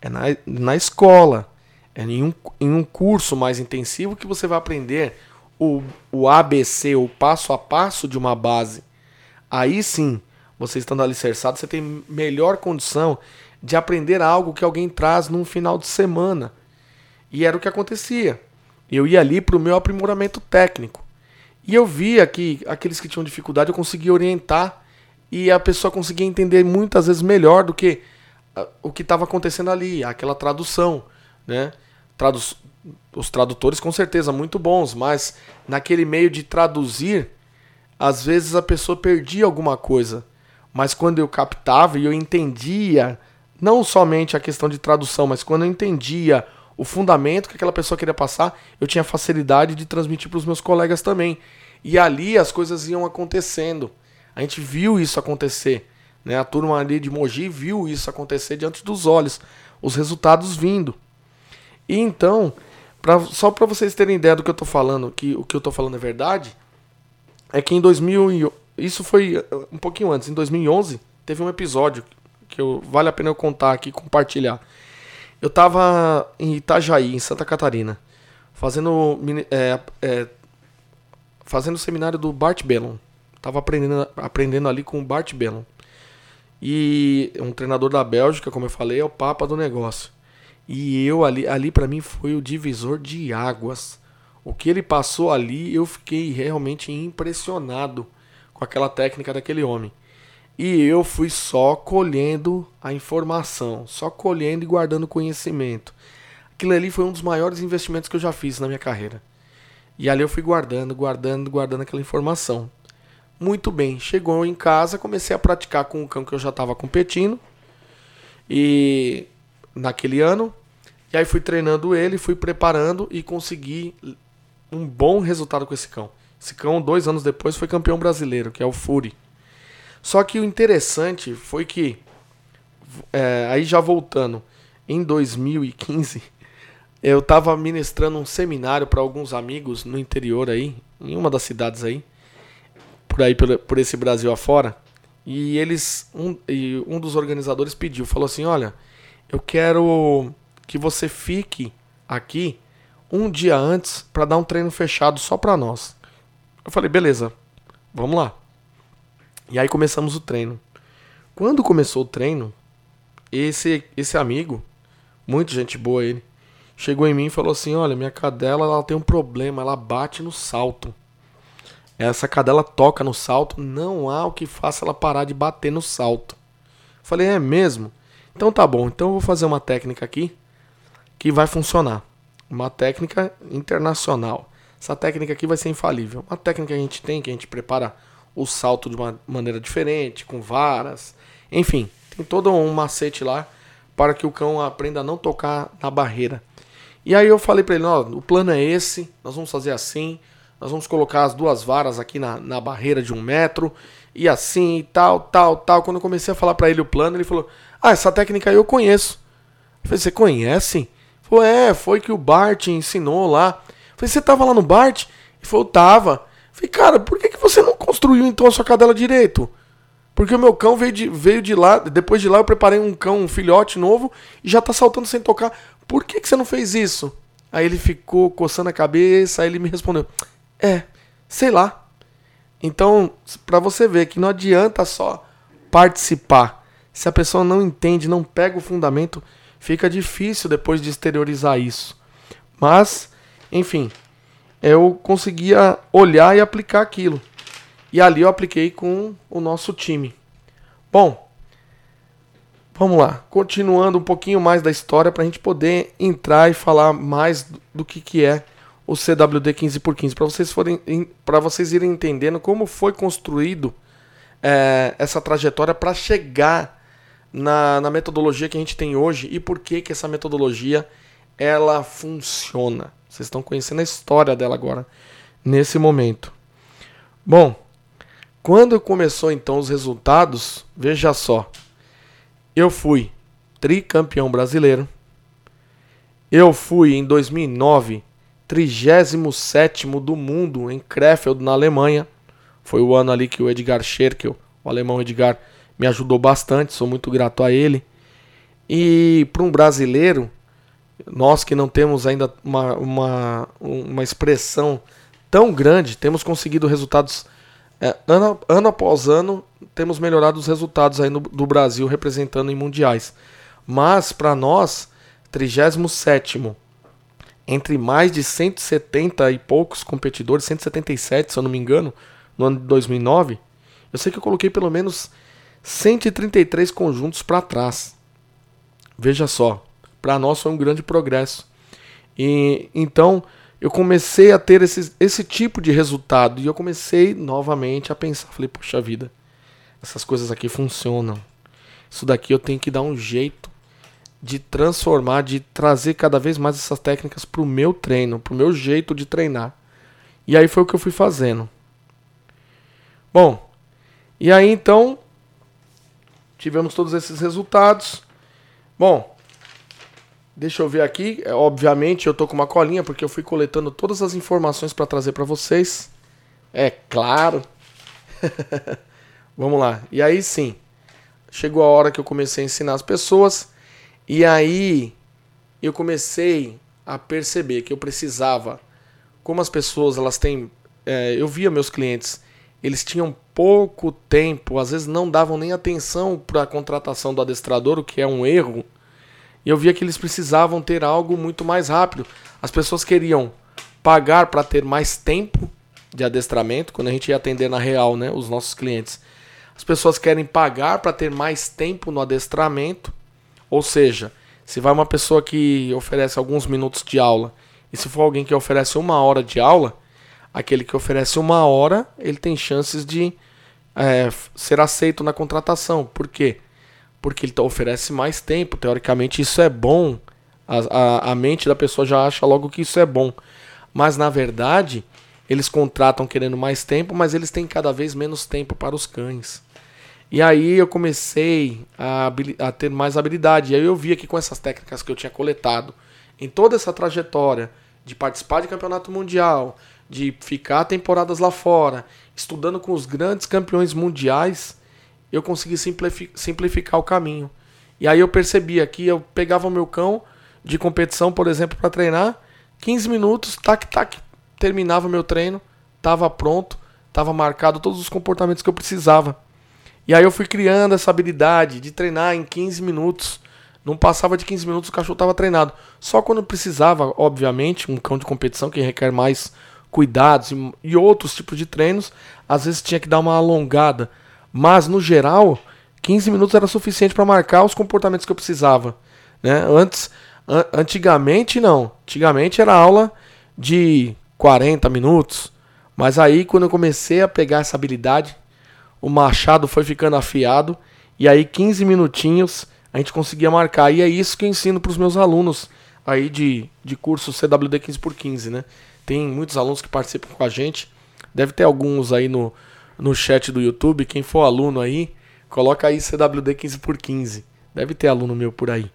É na, na escola. É em um, em um curso mais intensivo que você vai aprender o, o ABC, o passo a passo de uma base. Aí sim você estando alicerçado, você tem melhor condição de aprender algo que alguém traz num final de semana. E era o que acontecia. Eu ia ali para o meu aprimoramento técnico. E eu via que aqueles que tinham dificuldade eu conseguia orientar e a pessoa conseguia entender muitas vezes melhor do que uh, o que estava acontecendo ali, aquela tradução, né? Tradu os tradutores com certeza muito bons, mas naquele meio de traduzir, às vezes a pessoa perdia alguma coisa. Mas quando eu captava e eu entendia, não somente a questão de tradução, mas quando eu entendia o fundamento que aquela pessoa queria passar, eu tinha facilidade de transmitir para os meus colegas também. E ali as coisas iam acontecendo. A gente viu isso acontecer. Né? A turma ali de Mogi viu isso acontecer diante dos olhos. Os resultados vindo. E então, pra, só para vocês terem ideia do que eu estou falando, que o que eu estou falando é verdade, é que em 2000, isso foi uh, um pouquinho antes, em 2011, teve um episódio que eu, vale a pena eu contar aqui, compartilhar. Eu tava em Itajaí, em Santa Catarina, fazendo é, é, fazendo o seminário do Bart Bellon. Tava aprendendo, aprendendo ali com o Bart Bellon. E um treinador da Bélgica, como eu falei, é o papa do negócio. E eu ali, ali para mim foi o divisor de águas. O que ele passou ali, eu fiquei realmente impressionado com aquela técnica daquele homem. E eu fui só colhendo a informação, só colhendo e guardando conhecimento. Aquilo ali foi um dos maiores investimentos que eu já fiz na minha carreira. E ali eu fui guardando, guardando, guardando aquela informação. Muito bem, chegou em casa, comecei a praticar com o cão que eu já estava competindo. E naquele ano, e aí fui treinando ele, fui preparando e consegui um bom resultado com esse cão. Esse cão, dois anos depois, foi campeão brasileiro, que é o Fury. Só que o interessante foi que, é, aí já voltando, em 2015, eu estava ministrando um seminário para alguns amigos no interior aí, em uma das cidades aí, por aí por, por esse Brasil afora. E eles, um, e um dos organizadores pediu, falou assim, olha, eu quero que você fique aqui um dia antes para dar um treino fechado só para nós. Eu falei, beleza, vamos lá. E aí começamos o treino. Quando começou o treino, esse esse amigo, muito gente boa ele, chegou em mim e falou assim: "Olha, minha cadela ela tem um problema, ela bate no salto. Essa cadela toca no salto, não há o que faça ela parar de bater no salto". Eu falei: "É mesmo? Então tá bom. Então eu vou fazer uma técnica aqui que vai funcionar. Uma técnica internacional. Essa técnica aqui vai ser infalível. Uma técnica que a gente tem, que a gente prepara o salto de uma maneira diferente, com varas. Enfim, tem todo um macete lá para que o cão aprenda a não tocar na barreira. E aí eu falei para ele, ó, o plano é esse, nós vamos fazer assim, nós vamos colocar as duas varas aqui na, na barreira de um metro, e assim, e tal, tal, tal. Quando eu comecei a falar para ele o plano, ele falou: Ah, essa técnica aí eu conheço. Eu falei: Você conhece? Falou: É, foi que o Bart ensinou lá. Eu falei: Você tava lá no Bart? Ele falou: Tava. Eu falei: Cara, por que, que você não construiu então a sua cadela direito? Porque o meu cão veio de, veio de lá, depois de lá eu preparei um cão, um filhote novo, e já tá saltando sem tocar. Por que, que você não fez isso? Aí ele ficou coçando a cabeça, aí ele me respondeu: É, sei lá. Então, para você ver que não adianta só participar. Se a pessoa não entende, não pega o fundamento, fica difícil depois de exteriorizar isso. Mas, enfim, eu conseguia olhar e aplicar aquilo. E ali eu apliquei com o nosso time. Bom, vamos lá. Continuando um pouquinho mais da história para a gente poder entrar e falar mais do que, que é o CWD 15x15, para vocês, forem, vocês irem entendendo como foi construído é, essa trajetória para chegar na, na, metodologia que a gente tem hoje e por que, que essa metodologia ela funciona. Vocês estão conhecendo a história dela agora, nesse momento. Bom, quando começou então os resultados, veja só, eu fui tricampeão brasileiro, eu fui em 2009 37 do mundo em Krefeld, na Alemanha. Foi o ano ali que o Edgar Scherkel, o alemão Edgar, me ajudou bastante, sou muito grato a ele. E para um brasileiro, nós que não temos ainda uma, uma, uma expressão tão grande, temos conseguido resultados é, ano, ano após ano, temos melhorado os resultados aí no, do Brasil representando em mundiais. Mas para nós, 37 entre mais de 170 e poucos competidores, 177 se eu não me engano, no ano de 2009, eu sei que eu coloquei pelo menos 133 conjuntos para trás. Veja só, para nós foi um grande progresso. E então eu comecei a ter esse, esse tipo de resultado e eu comecei novamente a pensar, falei, poxa vida, essas coisas aqui funcionam. Isso daqui eu tenho que dar um jeito de transformar, de trazer cada vez mais essas técnicas para o meu treino, para o meu jeito de treinar. E aí foi o que eu fui fazendo. Bom, e aí então tivemos todos esses resultados. Bom, deixa eu ver aqui. É, obviamente eu tô com uma colinha porque eu fui coletando todas as informações para trazer para vocês. É claro. *laughs* Vamos lá. E aí sim, chegou a hora que eu comecei a ensinar as pessoas. E aí eu comecei a perceber que eu precisava, como as pessoas elas têm, é, eu via meus clientes, eles tinham pouco tempo, às vezes não davam nem atenção para a contratação do adestrador, o que é um erro. E eu via que eles precisavam ter algo muito mais rápido. As pessoas queriam pagar para ter mais tempo de adestramento, quando a gente ia atender na real, né, os nossos clientes. As pessoas querem pagar para ter mais tempo no adestramento ou seja, se vai uma pessoa que oferece alguns minutos de aula e se for alguém que oferece uma hora de aula, aquele que oferece uma hora, ele tem chances de é, ser aceito na contratação. Por quê? Porque ele oferece mais tempo. Teoricamente, isso é bom. A, a, a mente da pessoa já acha logo que isso é bom. Mas na verdade, eles contratam querendo mais tempo, mas eles têm cada vez menos tempo para os cães. E aí eu comecei a, a, ter mais habilidade. E aí eu via que com essas técnicas que eu tinha coletado em toda essa trajetória de participar de campeonato mundial, de ficar temporadas lá fora, estudando com os grandes campeões mundiais, eu consegui simplificar o caminho. E aí eu percebia que eu pegava o meu cão de competição, por exemplo, para treinar, 15 minutos, tac, tac, terminava o meu treino, estava pronto, estava marcado todos os comportamentos que eu precisava. E aí eu fui criando essa habilidade de treinar em 15 minutos. Não passava de 15 minutos o cachorro estava treinado. Só quando precisava, obviamente, um cão de competição que requer mais cuidados e, e outros tipos de treinos, às vezes tinha que dar uma alongada. Mas no geral, 15 minutos era suficiente para marcar os comportamentos que eu precisava. Né? Antes, an antigamente não. Antigamente era aula de 40 minutos. Mas aí quando eu comecei a pegar essa habilidade, o machado foi ficando afiado e aí 15 minutinhos a gente conseguia marcar. E é isso que eu ensino para os meus alunos aí de, de curso CWD 15 por 15, né? Tem muitos alunos que participam com a gente. Deve ter alguns aí no, no chat do YouTube. Quem for aluno aí, coloca aí CWD 15 por 15. Deve ter aluno meu por aí.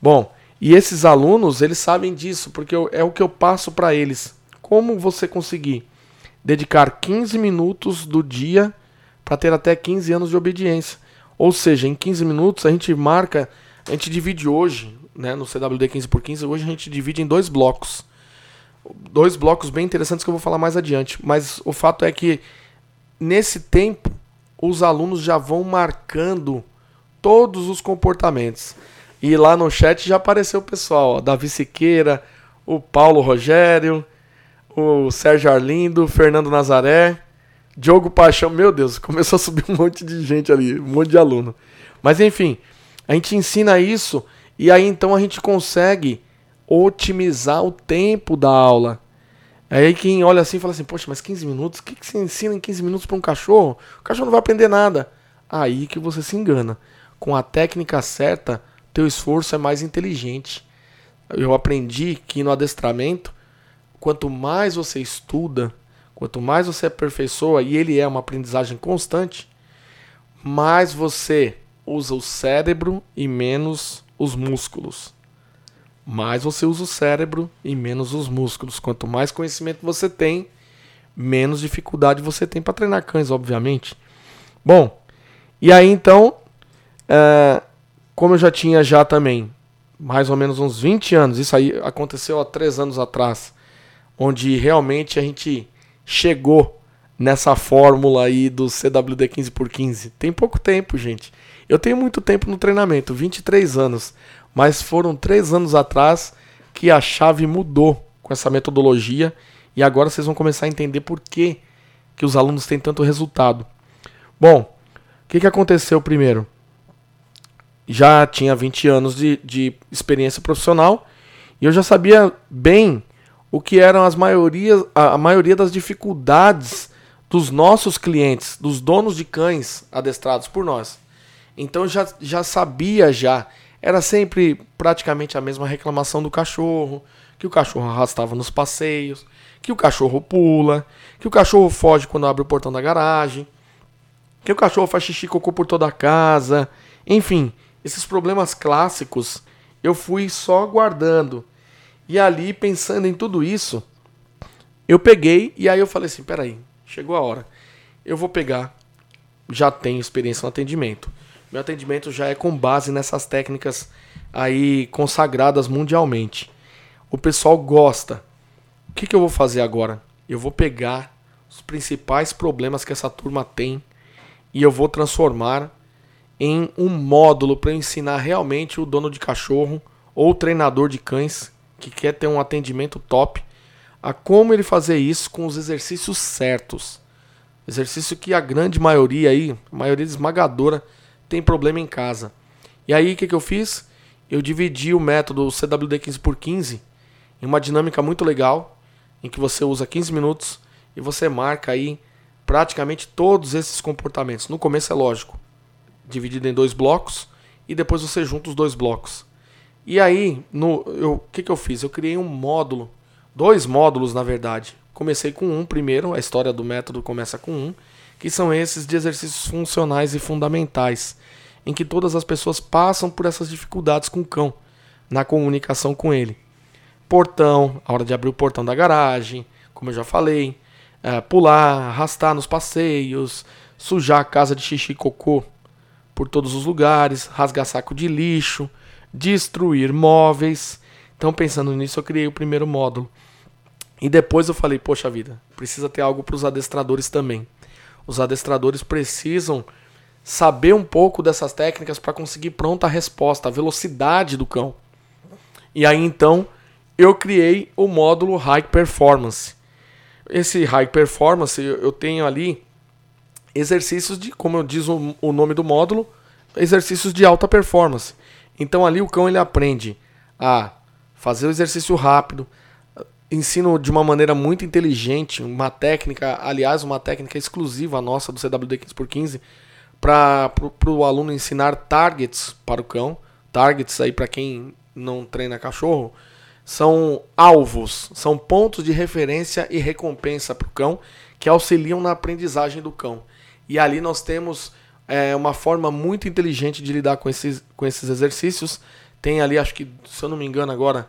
Bom, e esses alunos, eles sabem disso, porque eu, é o que eu passo para eles. Como você conseguir dedicar 15 minutos do dia para ter até 15 anos de obediência? Ou seja, em 15 minutos a gente marca, a gente divide hoje, né, no CWD 15 por 15, hoje a gente divide em dois blocos. Dois blocos bem interessantes que eu vou falar mais adiante. Mas o fato é que nesse tempo os alunos já vão marcando todos os comportamentos. E lá no chat já apareceu o pessoal, ó, Davi Siqueira, o Paulo Rogério, o Sérgio Arlindo, Fernando Nazaré, Diogo Paixão, meu Deus, *laughs* começou a subir um monte de gente ali, um monte de aluno. Mas enfim, a gente ensina isso e aí então a gente consegue otimizar o tempo da aula. Aí quem olha assim fala assim, poxa, mas 15 minutos? O que, que você ensina em 15 minutos para um cachorro? O cachorro não vai aprender nada. Aí que você se engana. Com a técnica certa, teu esforço é mais inteligente. Eu aprendi que no adestramento, quanto mais você estuda, quanto mais você aperfeiçoa, e ele é uma aprendizagem constante, mais você usa o cérebro e menos os músculos. Mais você usa o cérebro e menos os músculos. Quanto mais conhecimento você tem, menos dificuldade você tem para treinar cães, obviamente. Bom, e aí então, é, como eu já tinha já também mais ou menos uns 20 anos, isso aí aconteceu há três anos atrás, onde realmente a gente chegou nessa fórmula aí do CWD 15 por 15. Tem pouco tempo, gente. Eu tenho muito tempo no treinamento, 23 anos, mas foram três anos atrás que a chave mudou com essa metodologia e agora vocês vão começar a entender por que, que os alunos têm tanto resultado. Bom, o que, que aconteceu primeiro? já tinha 20 anos de, de experiência profissional e eu já sabia bem o que eram as maiorias, a, a maioria das dificuldades dos nossos clientes, dos donos de cães adestrados por nós. Então já, já sabia já. Era sempre praticamente a mesma reclamação do cachorro, que o cachorro arrastava nos passeios, que o cachorro pula, que o cachorro foge quando abre o portão da garagem, que o cachorro faz xixi cocô por toda a casa, enfim, esses problemas clássicos eu fui só guardando. E ali, pensando em tudo isso, eu peguei e aí eu falei assim: peraí, chegou a hora. Eu vou pegar, já tenho experiência no atendimento. Meu atendimento já é com base nessas técnicas aí consagradas mundialmente. O pessoal gosta. O que, que eu vou fazer agora? Eu vou pegar os principais problemas que essa turma tem e eu vou transformar em um módulo para ensinar realmente o dono de cachorro ou treinador de cães que quer ter um atendimento top a como ele fazer isso com os exercícios certos. Exercício que a grande maioria aí, a maioria esmagadora, tem problema em casa. E aí o que, que eu fiz? Eu dividi o método CWD 15 por 15 em uma dinâmica muito legal, em que você usa 15 minutos e você marca aí praticamente todos esses comportamentos. No começo é lógico, dividido em dois blocos e depois você junta os dois blocos. E aí, no o que, que eu fiz? Eu criei um módulo, dois módulos na verdade. Comecei com um primeiro, a história do método começa com um, que são esses de exercícios funcionais e fundamentais, em que todas as pessoas passam por essas dificuldades com o cão, na comunicação com ele. Portão, a hora de abrir o portão da garagem, como eu já falei, é, pular, arrastar nos passeios, sujar a casa de xixi e cocô por todos os lugares, rasgar saco de lixo, destruir móveis. Então, pensando nisso, eu criei o primeiro módulo. E depois eu falei, poxa vida, precisa ter algo para os adestradores também. Os adestradores precisam saber um pouco dessas técnicas para conseguir pronta a resposta, a velocidade do cão. E aí então eu criei o módulo High Performance. Esse High Performance eu tenho ali exercícios de, como diz o, o nome do módulo, exercícios de alta performance. Então ali o cão ele aprende a fazer o exercício rápido, ensino de uma maneira muito inteligente, uma técnica, aliás, uma técnica exclusiva nossa do CWD 15x15 para o aluno ensinar targets para o cão. Targets aí para quem não treina cachorro são alvos, são pontos de referência e recompensa para o cão que auxiliam na aprendizagem do cão. E ali nós temos é, uma forma muito inteligente de lidar com esses, com esses exercícios. Tem ali, acho que, se eu não me engano agora,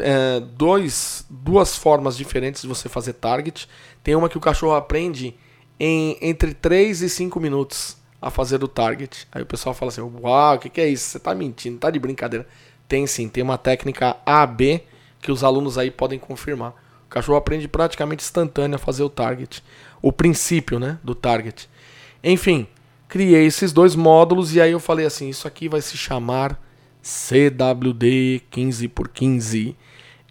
é, dois, duas formas diferentes de você fazer target. Tem uma que o cachorro aprende em entre 3 e 5 minutos a fazer o target. Aí o pessoal fala assim: Uau, o que, que é isso? Você está mentindo, tá de brincadeira. Tem sim, tem uma técnica AB que os alunos aí podem confirmar. O cachorro aprende praticamente instantâneo a fazer o target. O princípio né, do target. Enfim, criei esses dois módulos e aí eu falei assim: isso aqui vai se chamar CWD 15 por 15.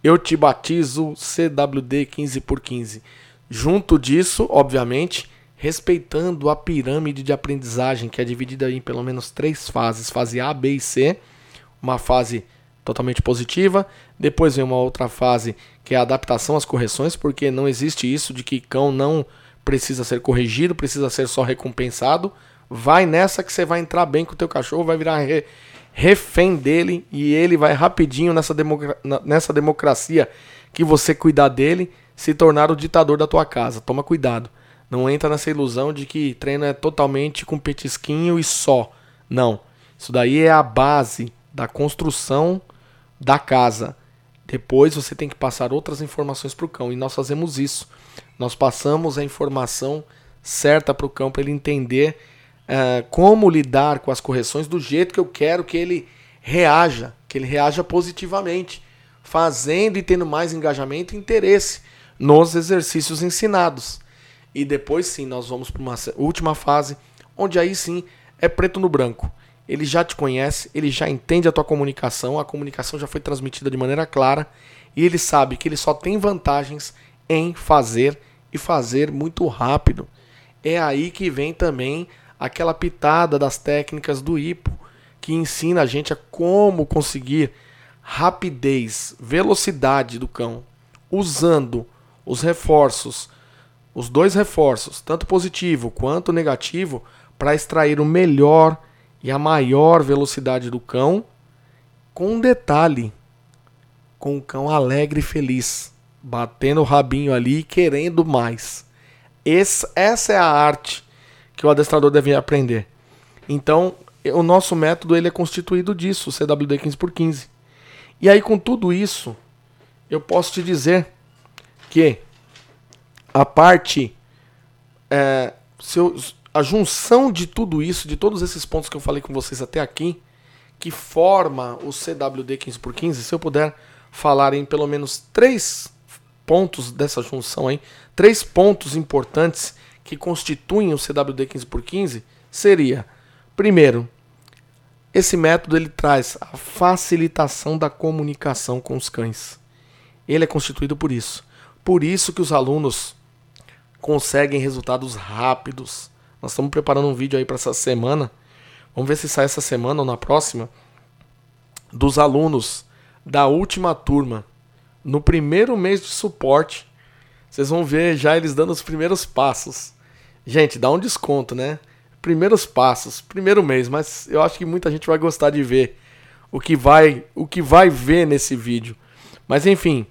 Eu te batizo CWD 15 por 15. Junto disso, obviamente, respeitando a pirâmide de aprendizagem que é dividida em pelo menos três fases: fase A, B e C uma fase totalmente positiva. Depois vem uma outra fase que é a adaptação às correções, porque não existe isso de que cão não precisa ser corrigido, precisa ser só recompensado. Vai nessa que você vai entrar bem com o teu cachorro, vai virar refém dele e ele vai rapidinho nessa, democra nessa democracia que você cuidar dele se tornar o ditador da tua casa. Toma cuidado. Não entra nessa ilusão de que treino é totalmente com petisquinho e só. Não. Isso daí é a base da construção da casa. Depois você tem que passar outras informações para o cão. E nós fazemos isso. Nós passamos a informação certa para o cão para ele entender uh, como lidar com as correções do jeito que eu quero que ele reaja, que ele reaja positivamente, fazendo e tendo mais engajamento e interesse nos exercícios ensinados. E depois sim, nós vamos para uma última fase, onde aí sim é preto no branco ele já te conhece, ele já entende a tua comunicação, a comunicação já foi transmitida de maneira clara e ele sabe que ele só tem vantagens em fazer e fazer muito rápido. É aí que vem também aquela pitada das técnicas do hipo que ensina a gente a como conseguir rapidez, velocidade do cão, usando os reforços, os dois reforços, tanto positivo quanto negativo, para extrair o melhor e a maior velocidade do cão, com um detalhe: com o cão alegre e feliz, batendo o rabinho ali querendo mais. Esse, essa é a arte que o adestrador deve aprender. Então, o nosso método ele é constituído disso, o CWD 15 por 15. E aí, com tudo isso, eu posso te dizer que a parte. É, a junção de tudo isso, de todos esses pontos que eu falei com vocês até aqui, que forma o CWD 15x15, se eu puder falar em pelo menos três pontos dessa junção aí, três pontos importantes que constituem o CWD 15x15, seria, primeiro, esse método ele traz a facilitação da comunicação com os cães. Ele é constituído por isso. Por isso que os alunos conseguem resultados rápidos, nós estamos preparando um vídeo aí para essa semana. Vamos ver se sai essa semana ou na próxima. Dos alunos da última turma. No primeiro mês de suporte. Vocês vão ver já eles dando os primeiros passos. Gente, dá um desconto, né? Primeiros passos, primeiro mês, mas eu acho que muita gente vai gostar de ver o que vai, o que vai ver nesse vídeo. Mas enfim,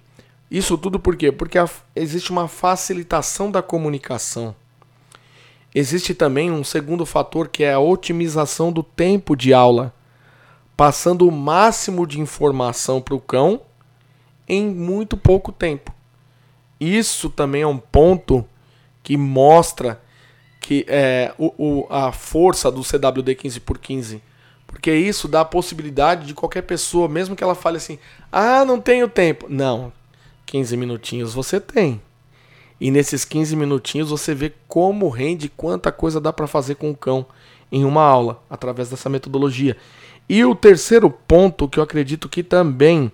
isso tudo por quê? Porque a, existe uma facilitação da comunicação. Existe também um segundo fator que é a otimização do tempo de aula, passando o máximo de informação para o cão em muito pouco tempo. Isso também é um ponto que mostra que é, o, o, a força do CWD 15 por 15 porque isso dá a possibilidade de qualquer pessoa, mesmo que ela fale assim: "Ah, não tenho tempo". Não. 15 minutinhos você tem. E nesses 15 minutinhos você vê como rende, quanta coisa dá para fazer com o cão em uma aula, através dessa metodologia. E o terceiro ponto que eu acredito que também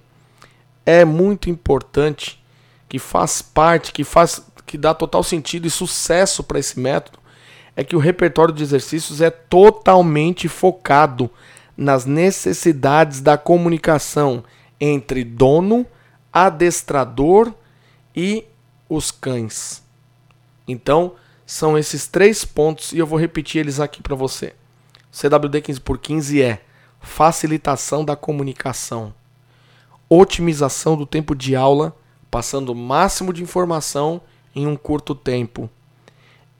é muito importante, que faz parte, que faz que dá total sentido e sucesso para esse método, é que o repertório de exercícios é totalmente focado nas necessidades da comunicação entre dono, adestrador e os cães. Então, são esses três pontos e eu vou repetir eles aqui para você. CWD 15 por 15 é facilitação da comunicação, otimização do tempo de aula, passando o máximo de informação em um curto tempo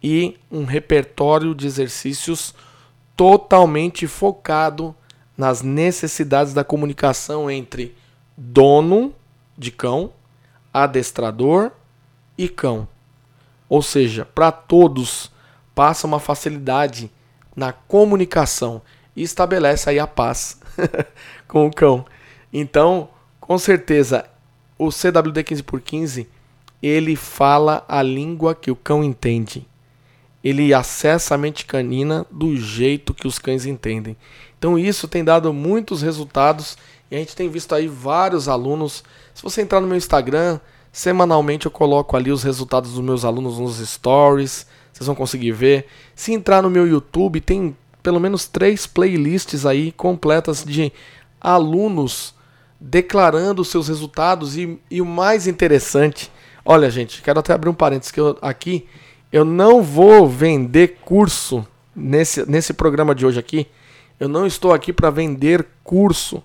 e um repertório de exercícios totalmente focado nas necessidades da comunicação entre dono de cão, adestrador e cão. Ou seja, para todos passa uma facilidade na comunicação e estabelece aí a paz *laughs* com o cão. Então, com certeza, o CWD 15x15 ele fala a língua que o cão entende ele acessa a mente canina do jeito que os cães entendem. Então isso tem dado muitos resultados e a gente tem visto aí vários alunos. Se você entrar no meu Instagram, semanalmente eu coloco ali os resultados dos meus alunos nos stories, vocês vão conseguir ver. Se entrar no meu YouTube, tem pelo menos três playlists aí completas de alunos declarando seus resultados e, e o mais interessante, olha gente, quero até abrir um parênteses que eu, aqui eu não vou vender curso nesse, nesse programa de hoje aqui. Eu não estou aqui para vender curso.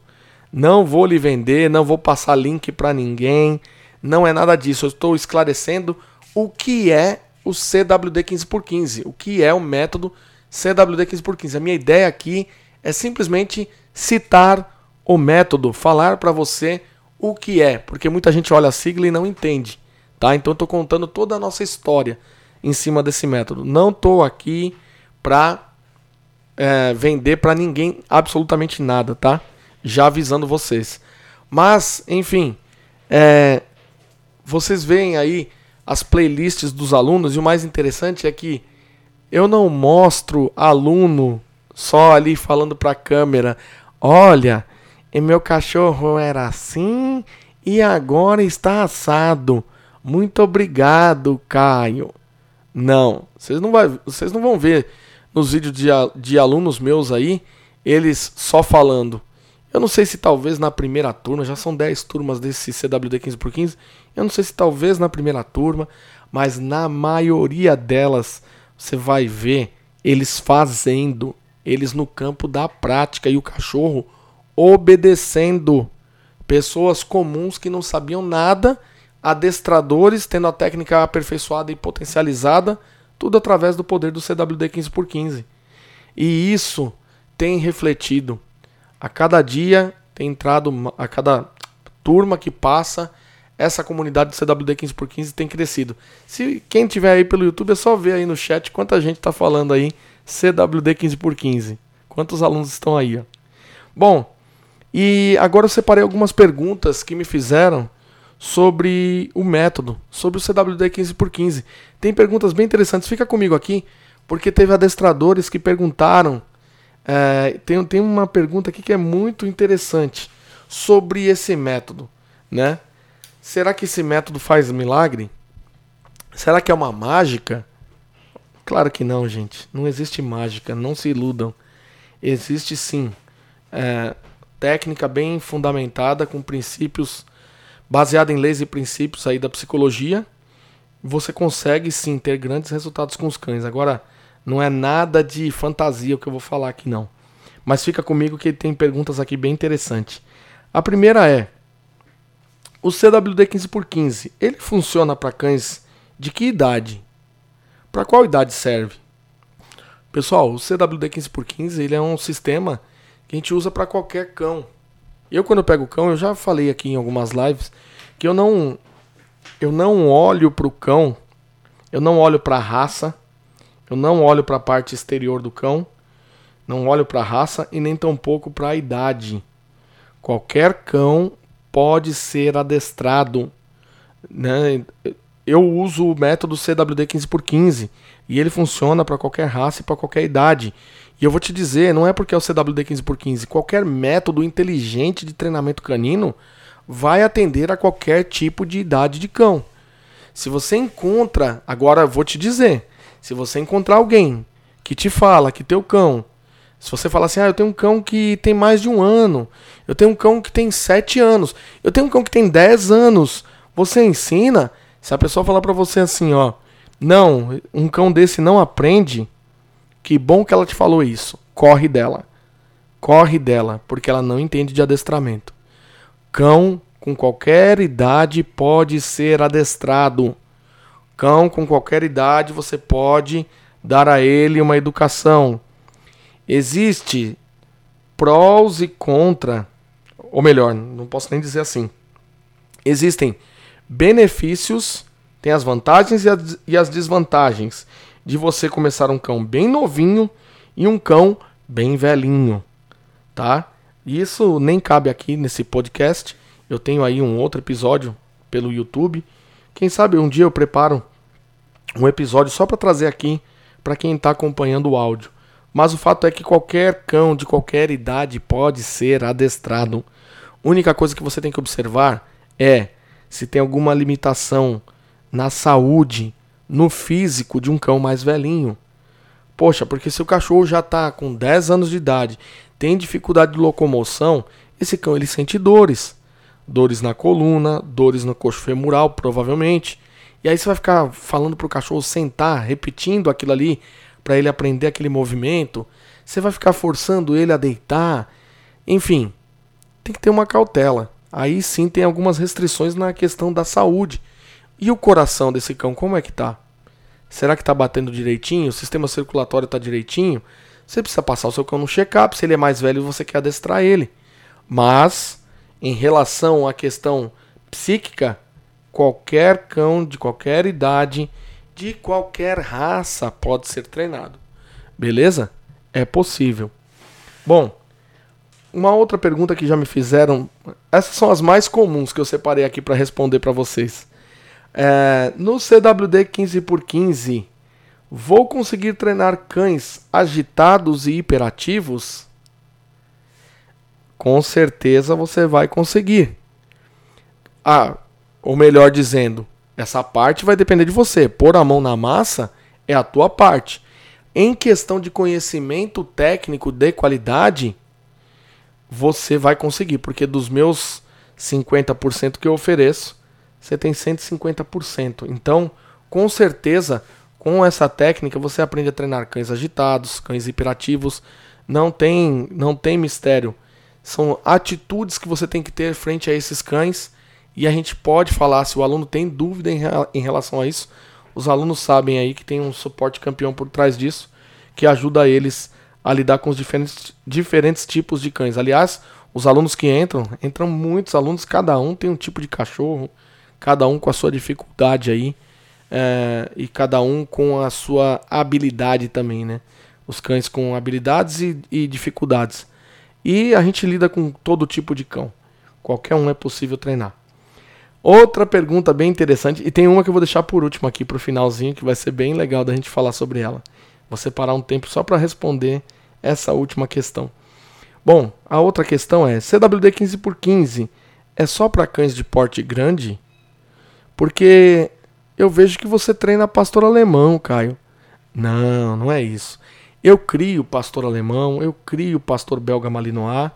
Não vou lhe vender, não vou passar link para ninguém. Não é nada disso. Eu estou esclarecendo o que é o CWD 15x15, o que é o método CWD 15x15. A minha ideia aqui é simplesmente citar o método, falar para você o que é, porque muita gente olha a sigla e não entende, tá? Então eu estou contando toda a nossa história em cima desse método. Não estou aqui para é, vender para ninguém absolutamente nada, tá? Já avisando vocês. Mas, enfim, é, vocês veem aí as playlists dos alunos e o mais interessante é que eu não mostro aluno só ali falando para a câmera, olha, meu cachorro era assim e agora está assado. Muito obrigado, Caio. Não, vocês não, vai, vocês não vão ver nos vídeos de, de alunos meus aí, eles só falando. Eu não sei se talvez na primeira turma, já são 10 turmas desse CWD 15x15, eu não sei se talvez na primeira turma, mas na maioria delas você vai ver eles fazendo, eles no campo da prática e o cachorro obedecendo. Pessoas comuns que não sabiam nada adestradores tendo a técnica aperfeiçoada e potencializada, tudo através do poder do CWD 15x15. E isso tem refletido. A cada dia tem entrado, a cada turma que passa, essa comunidade do CWD 15x15 tem crescido. Se quem tiver aí pelo YouTube é só ver aí no chat quanta gente está falando aí CWD 15x15. Quantos alunos estão aí? Ó. Bom, e agora eu separei algumas perguntas que me fizeram sobre o método, sobre o CWD 15x15. Tem perguntas bem interessantes, fica comigo aqui, porque teve adestradores que perguntaram. É, tem, tem uma pergunta aqui que é muito interessante sobre esse método, né? Será que esse método faz milagre? Será que é uma mágica? Claro que não, gente. Não existe mágica, não se iludam. Existe sim é, técnica bem fundamentada com princípios baseado em leis e princípios aí da psicologia, você consegue sim ter grandes resultados com os cães. Agora, não é nada de fantasia o que eu vou falar aqui não. Mas fica comigo que tem perguntas aqui bem interessantes. A primeira é: o CWD 15x15, ele funciona para cães de que idade? Para qual idade serve? Pessoal, o CWD 15x15 ele é um sistema que a gente usa para qualquer cão. Eu quando eu pego o cão, eu já falei aqui em algumas lives que eu não eu não olho para o cão, eu não olho para a raça, eu não olho para a parte exterior do cão, não olho para a raça e nem tampouco para a idade. Qualquer cão pode ser adestrado, né? Eu uso o método CWD 15x15 e ele funciona para qualquer raça e para qualquer idade. E eu vou te dizer, não é porque é o CWD 15x15, qualquer método inteligente de treinamento canino vai atender a qualquer tipo de idade de cão. Se você encontra, agora eu vou te dizer, se você encontrar alguém que te fala que teu cão, se você falar assim, ah, eu tenho um cão que tem mais de um ano, eu tenho um cão que tem sete anos, eu tenho um cão que tem dez anos, você ensina, se a pessoa falar para você assim, ó, não, um cão desse não aprende, que bom que ela te falou isso. Corre dela. Corre dela, porque ela não entende de adestramento. Cão com qualquer idade pode ser adestrado. Cão com qualquer idade você pode dar a ele uma educação. Existe prós e contra, ou melhor, não posso nem dizer assim. Existem benefícios, tem as vantagens e as, e as desvantagens de você começar um cão bem novinho e um cão bem velhinho, tá? Isso nem cabe aqui nesse podcast. Eu tenho aí um outro episódio pelo YouTube. Quem sabe um dia eu preparo um episódio só para trazer aqui para quem está acompanhando o áudio. Mas o fato é que qualquer cão de qualquer idade pode ser adestrado. A única coisa que você tem que observar é se tem alguma limitação na saúde, no físico de um cão mais velhinho. Poxa, porque se o cachorro já está com 10 anos de idade, tem dificuldade de locomoção, esse cão ele sente dores. Dores na coluna, dores no coxo femoral, provavelmente. E aí você vai ficar falando para o cachorro sentar, repetindo aquilo ali para ele aprender aquele movimento, você vai ficar forçando ele a deitar. Enfim, tem que ter uma cautela. Aí sim tem algumas restrições na questão da saúde. E o coração desse cão, como é que tá? Será que tá batendo direitinho? O sistema circulatório tá direitinho? Você precisa passar o seu cão no check-up. Se ele é mais velho, você quer adestrar ele. Mas, em relação à questão psíquica, qualquer cão de qualquer idade de qualquer raça pode ser treinado. Beleza? É possível. Bom, uma outra pergunta que já me fizeram, essas são as mais comuns que eu separei aqui para responder para vocês. É, no CWD 15x15, vou conseguir treinar cães agitados e hiperativos? Com certeza você vai conseguir. Ah, ou melhor dizendo, essa parte vai depender de você. Pôr a mão na massa é a tua parte. Em questão de conhecimento técnico de qualidade, você vai conseguir, porque dos meus 50% que eu ofereço, você tem 150%. Então, com certeza, com essa técnica você aprende a treinar cães agitados, cães hiperativos. Não tem, não tem mistério. São atitudes que você tem que ter frente a esses cães e a gente pode falar, se o aluno tem dúvida em, em relação a isso, os alunos sabem aí que tem um suporte campeão por trás disso, que ajuda eles a lidar com os diferentes, diferentes tipos de cães. Aliás, os alunos que entram, entram muitos alunos, cada um tem um tipo de cachorro, cada um com a sua dificuldade aí, é, e cada um com a sua habilidade também, né? Os cães com habilidades e, e dificuldades. E a gente lida com todo tipo de cão. Qualquer um é possível treinar. Outra pergunta bem interessante, e tem uma que eu vou deixar por último aqui para o finalzinho, que vai ser bem legal da gente falar sobre ela. Vou separar um tempo só para responder essa última questão. Bom, a outra questão é: CWD 15 por 15 é só para cães de porte grande? Porque eu vejo que você treina pastor alemão, Caio. Não, não é isso. Eu crio pastor alemão, eu crio pastor belga malinois,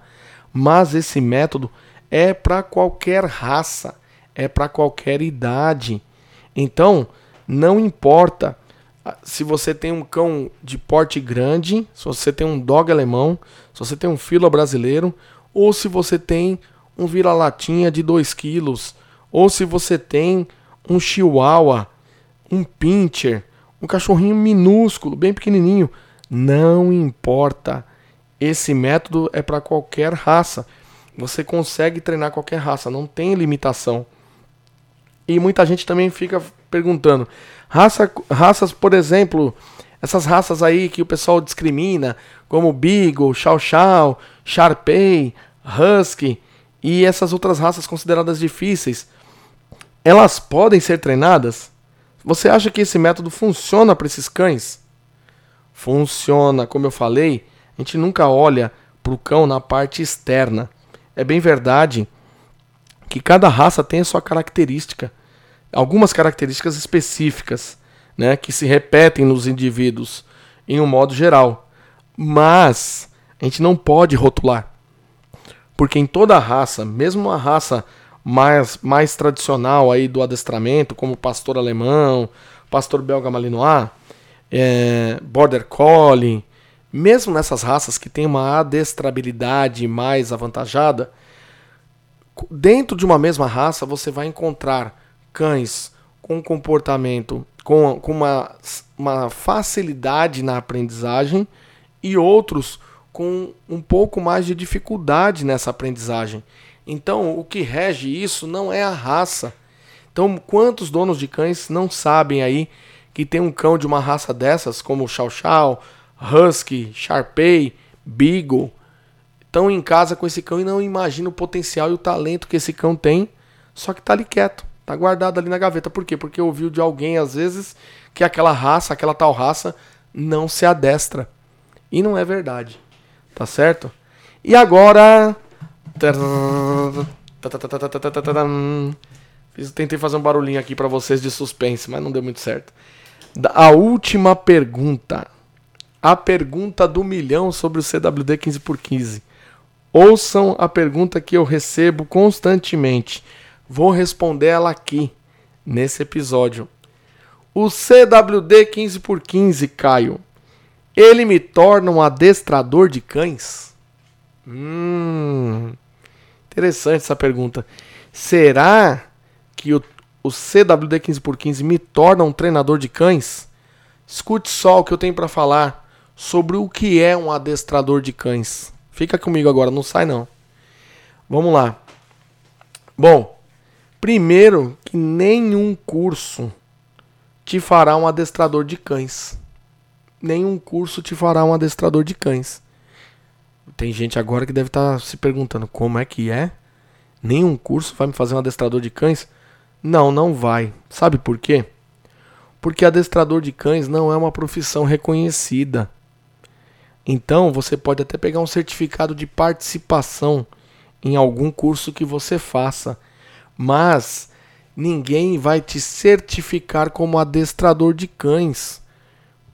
mas esse método é para qualquer raça é para qualquer idade. Então, não importa ah, se você tem um cão de porte grande, se você tem um dog alemão, se você tem um filo brasileiro, ou se você tem um vira-latinha de 2 quilos, ou se você tem um chihuahua, um pincher, um cachorrinho minúsculo, bem pequenininho, não importa. Esse método é para qualquer raça. Você consegue treinar qualquer raça, não tem limitação. E muita gente também fica perguntando: raça, raças, por exemplo, essas raças aí que o pessoal discrimina, como Beagle, Chow Chow, Sharpei, Husky e essas outras raças consideradas difíceis, elas podem ser treinadas? Você acha que esse método funciona para esses cães? Funciona, como eu falei, a gente nunca olha para o cão na parte externa. É bem verdade que cada raça tem a sua característica algumas características específicas, né, que se repetem nos indivíduos em um modo geral. Mas a gente não pode rotular. Porque em toda raça, mesmo a raça mais, mais tradicional aí do adestramento, como pastor alemão, pastor belga malinois, é, border collie, mesmo nessas raças que têm uma adestrabilidade mais avantajada, dentro de uma mesma raça, você vai encontrar cães com comportamento, com, com uma, uma facilidade na aprendizagem e outros com um pouco mais de dificuldade nessa aprendizagem. Então, o que rege isso não é a raça. Então, quantos donos de cães não sabem aí que tem um cão de uma raça dessas, como Chow Chow, Husky, Sharpei, Beagle, estão em casa com esse cão e não imaginam o potencial e o talento que esse cão tem, só que tá ali quieto, tá guardado ali na gaveta. Por quê? Porque ouviu de alguém às vezes que aquela raça, aquela tal raça não se adestra. E não é verdade. Tá certo? E agora Tentei fazer um barulhinho aqui para vocês de suspense, mas não deu muito certo. A última pergunta. A pergunta do milhão sobre o CWD 15x15. Ouçam a pergunta que eu recebo constantemente. Vou responder ela aqui, nesse episódio. O CWD 15x15, Caio, ele me torna um adestrador de cães? Hum, interessante essa pergunta. Será que o, o CWD 15x15 me torna um treinador de cães? Escute só o que eu tenho para falar sobre o que é um adestrador de cães. Fica comigo agora, não sai não. Vamos lá. Bom, primeiro que nenhum curso te fará um adestrador de cães. Nenhum curso te fará um adestrador de cães. Tem gente agora que deve estar tá se perguntando como é que é? Nenhum curso vai me fazer um adestrador de cães? Não, não vai. Sabe por quê? Porque adestrador de cães não é uma profissão reconhecida. Então, você pode até pegar um certificado de participação em algum curso que você faça, mas ninguém vai te certificar como adestrador de cães,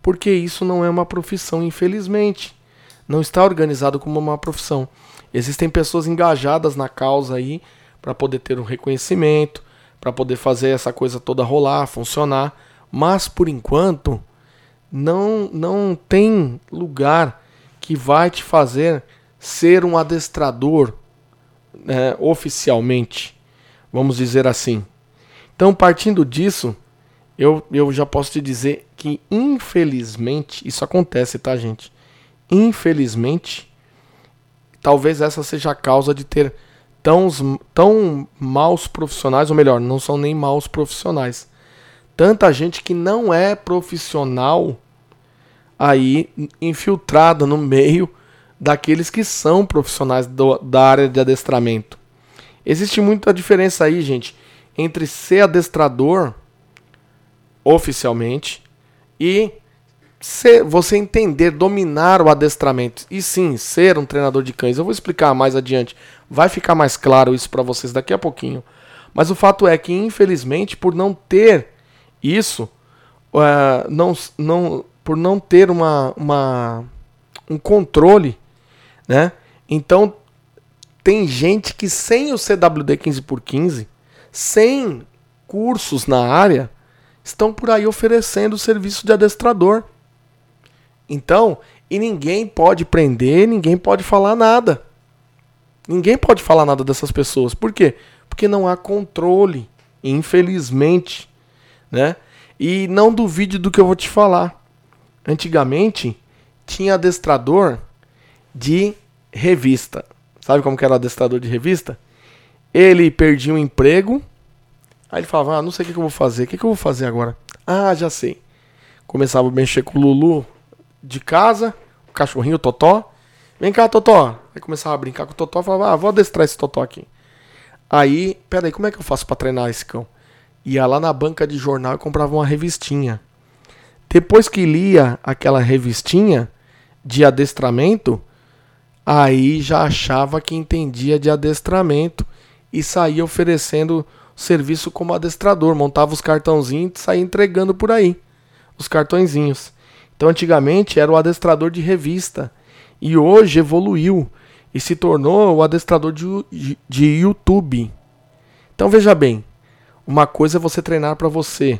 porque isso não é uma profissão, infelizmente. Não está organizado como uma profissão. Existem pessoas engajadas na causa aí para poder ter um reconhecimento, para poder fazer essa coisa toda rolar, funcionar, mas por enquanto não, não tem lugar que vai te fazer ser um adestrador né, oficialmente, vamos dizer assim. Então, partindo disso, eu, eu já posso te dizer que, infelizmente, isso acontece, tá, gente? Infelizmente, talvez essa seja a causa de ter tão, tão maus profissionais, ou melhor, não são nem maus profissionais tanta gente que não é profissional aí infiltrada no meio daqueles que são profissionais do, da área de adestramento. Existe muita diferença aí, gente, entre ser adestrador oficialmente e ser, você entender, dominar o adestramento e sim ser um treinador de cães. Eu vou explicar mais adiante. Vai ficar mais claro isso para vocês daqui a pouquinho. Mas o fato é que, infelizmente, por não ter isso, uh, não, não, por não ter uma, uma, um controle, né? Então, tem gente que sem o CWD 15x15, sem cursos na área, estão por aí oferecendo serviço de adestrador. Então, e ninguém pode prender, ninguém pode falar nada. Ninguém pode falar nada dessas pessoas. Por quê? Porque não há controle, infelizmente né? E não duvide do que eu vou te falar. Antigamente tinha adestrador de revista. Sabe como que era o adestrador de revista? Ele perdia um emprego, aí ele falava: ah, não sei o que, eu vou fazer, o que eu vou fazer agora? Ah, já sei. Começava a mexer com o Lulu de casa, o cachorrinho, o Totó. Vem cá, Totó. Aí começava a brincar com o Totó, falava: ah, vou adestrar esse Totó aqui. Aí, peraí, como é que eu faço para treinar esse cão? ia lá na banca de jornal e comprava uma revistinha. Depois que lia aquela revistinha de adestramento, aí já achava que entendia de adestramento e saía oferecendo serviço como adestrador, montava os cartãozinhos e saía entregando por aí os cartõezinhos. Então antigamente era o adestrador de revista e hoje evoluiu e se tornou o adestrador de, de YouTube. Então veja bem, uma coisa é você treinar para você,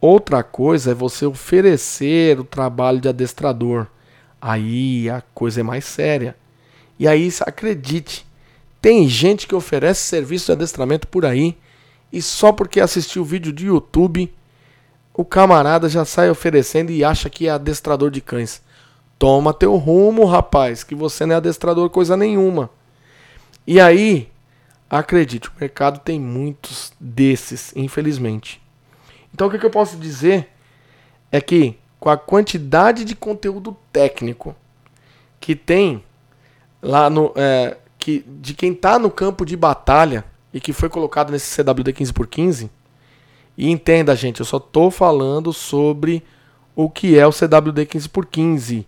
outra coisa é você oferecer o trabalho de adestrador. Aí a coisa é mais séria. E aí, acredite, Tem gente que oferece serviço de adestramento por aí e só porque assistiu o vídeo de YouTube, o camarada já sai oferecendo e acha que é adestrador de cães. Toma teu rumo, rapaz, que você não é adestrador coisa nenhuma. E aí, acredite, o mercado tem muitos desses, infelizmente. Então o que, eu posso dizer é que com a quantidade de conteúdo técnico que tem lá no. É, que, de quem está no campo de batalha e que foi colocado nesse CWD 15x15. E entenda, gente, eu só estou falando sobre o que é o CWD 15x15.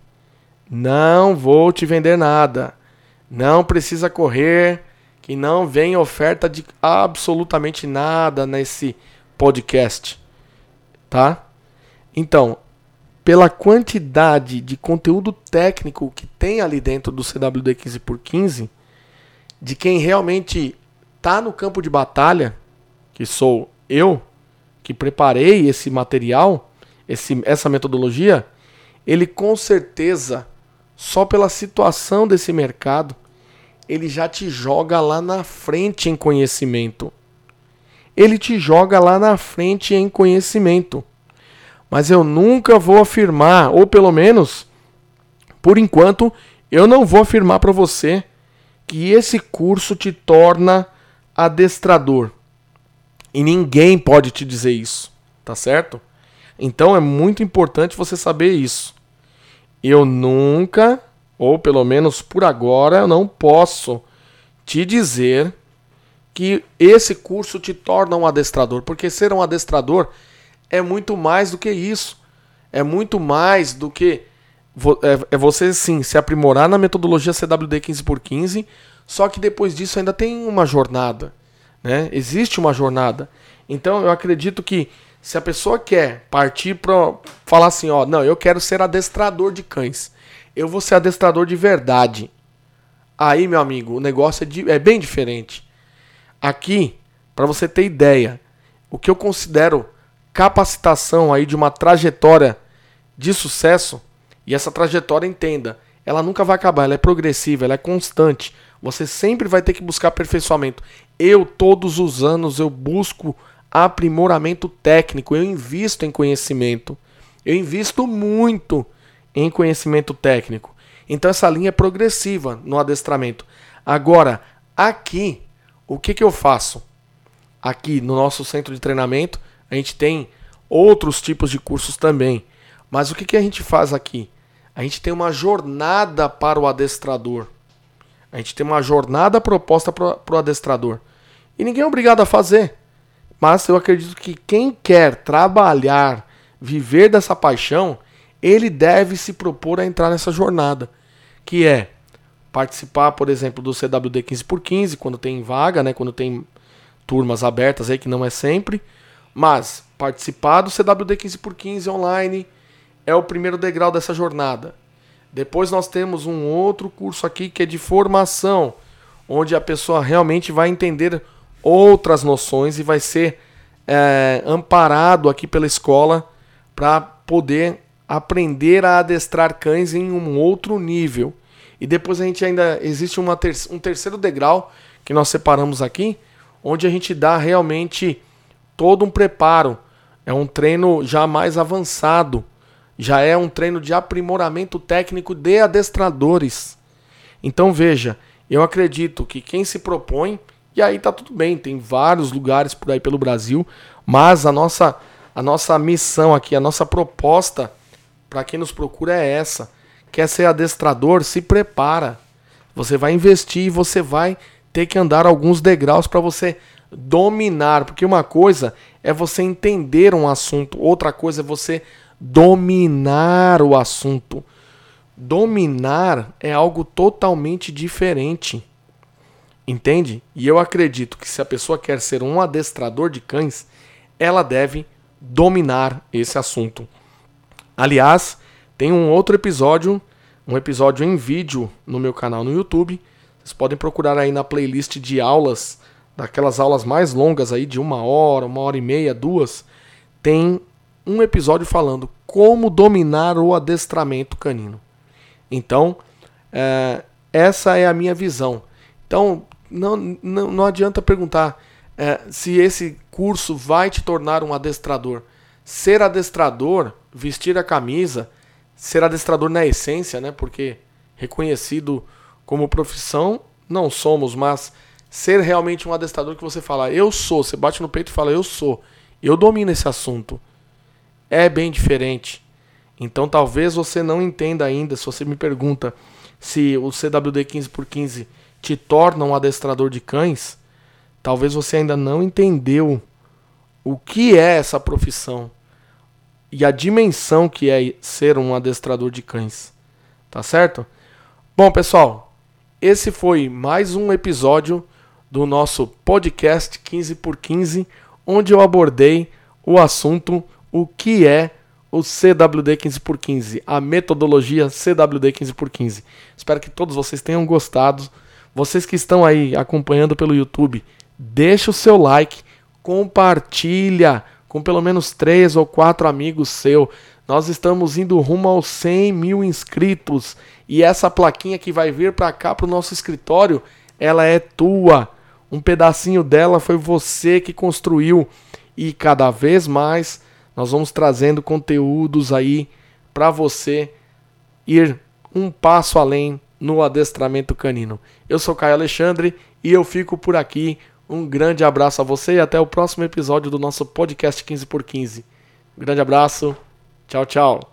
Não vou te vender nada. Não precisa correr, que não vem oferta de absolutamente nada nesse podcast. Tá? Então, pela quantidade de conteúdo técnico que tem ali dentro do CWD 15x15, de quem realmente está no campo de batalha, que sou eu, que preparei esse material, esse, essa metodologia, ele com certeza, só pela situação desse mercado, ele já te joga lá na frente em conhecimento. Ele te joga lá na frente em conhecimento. Mas eu nunca vou afirmar, ou pelo menos, por enquanto, eu não vou afirmar para você que esse curso te torna adestrador. E ninguém pode te dizer isso, tá certo? Então é muito importante você saber isso. Eu nunca, ou pelo menos por agora, eu não posso te dizer que esse curso te torna um adestrador, porque ser um adestrador é muito mais do que isso. É muito mais do que é, é você sim se aprimorar na metodologia CWD 15x15, só que depois disso ainda tem uma jornada, né? Existe uma jornada. Então eu acredito que se a pessoa quer partir para falar assim, ó, não, eu quero ser adestrador de cães. Eu vou ser adestrador de verdade. Aí, meu amigo, o negócio é, de, é bem diferente. Aqui, para você ter ideia, o que eu considero capacitação aí de uma trajetória de sucesso, e essa trajetória entenda, ela nunca vai acabar, ela é progressiva, ela é constante. Você sempre vai ter que buscar aperfeiçoamento. Eu todos os anos eu busco aprimoramento técnico, eu invisto em conhecimento. Eu invisto muito em conhecimento técnico. Então essa linha é progressiva no adestramento. Agora, aqui, o que, que eu faço? Aqui no nosso centro de treinamento, a gente tem outros tipos de cursos também. Mas o que, que a gente faz aqui? A gente tem uma jornada para o adestrador. A gente tem uma jornada proposta para o adestrador. E ninguém é obrigado a fazer. Mas eu acredito que quem quer trabalhar, viver dessa paixão, ele deve se propor a entrar nessa jornada. Que é participar, por exemplo, do CWD 15x15, quando tem vaga, né, quando tem turmas abertas aí, que não é sempre mas participar do CWD 15x15 online é o primeiro degrau dessa jornada. Depois nós temos um outro curso aqui que é de formação, onde a pessoa realmente vai entender outras noções e vai ser é, amparado aqui pela escola para poder aprender a adestrar cães em um outro nível. E depois a gente ainda existe uma ter um terceiro degrau que nós separamos aqui, onde a gente dá realmente todo um preparo. É um treino já mais avançado. Já é um treino de aprimoramento técnico de adestradores. Então veja, eu acredito que quem se propõe, e aí tá tudo bem, tem vários lugares por aí pelo Brasil, mas a nossa a nossa missão aqui, a nossa proposta para quem nos procura é essa. Quer ser adestrador? Se prepara. Você vai investir e você vai ter que andar alguns degraus para você dominar, porque uma coisa é você entender um assunto, outra coisa é você dominar o assunto. Dominar é algo totalmente diferente. Entende? E eu acredito que se a pessoa quer ser um adestrador de cães, ela deve dominar esse assunto. Aliás, tem um outro episódio, um episódio em vídeo no meu canal no YouTube. Vocês podem procurar aí na playlist de aulas daquelas aulas mais longas aí de uma hora, uma hora e meia, duas, tem um episódio falando como dominar o adestramento canino. Então, é, essa é a minha visão. Então, não, não, não adianta perguntar é, se esse curso vai te tornar um adestrador. Ser adestrador, vestir a camisa, ser adestrador na essência, né? Porque reconhecido como profissão não somos, mas ser realmente um adestrador que você fala, eu sou, você bate no peito e fala, eu sou, eu domino esse assunto. É bem diferente. Então talvez você não entenda ainda, se você me pergunta se o CWD 15x15 te torna um adestrador de cães, talvez você ainda não entendeu o que é essa profissão e a dimensão que é ser um adestrador de cães. Tá certo? Bom, pessoal, esse foi mais um episódio do nosso podcast 15 por 15, onde eu abordei o assunto o que é o CWD 15 por 15, a metodologia CWD 15 por 15. Espero que todos vocês tenham gostado. Vocês que estão aí acompanhando pelo YouTube, deixa o seu like, compartilha com pelo menos três ou quatro amigos seu. Nós estamos indo rumo aos 100 mil inscritos e essa plaquinha que vai vir para cá para o nosso escritório, ela é tua. Um pedacinho dela foi você que construiu e cada vez mais nós vamos trazendo conteúdos aí para você ir um passo além no adestramento canino. Eu sou Caio Alexandre e eu fico por aqui. Um grande abraço a você e até o próximo episódio do nosso podcast 15x15. Um grande abraço. Tchau, tchau.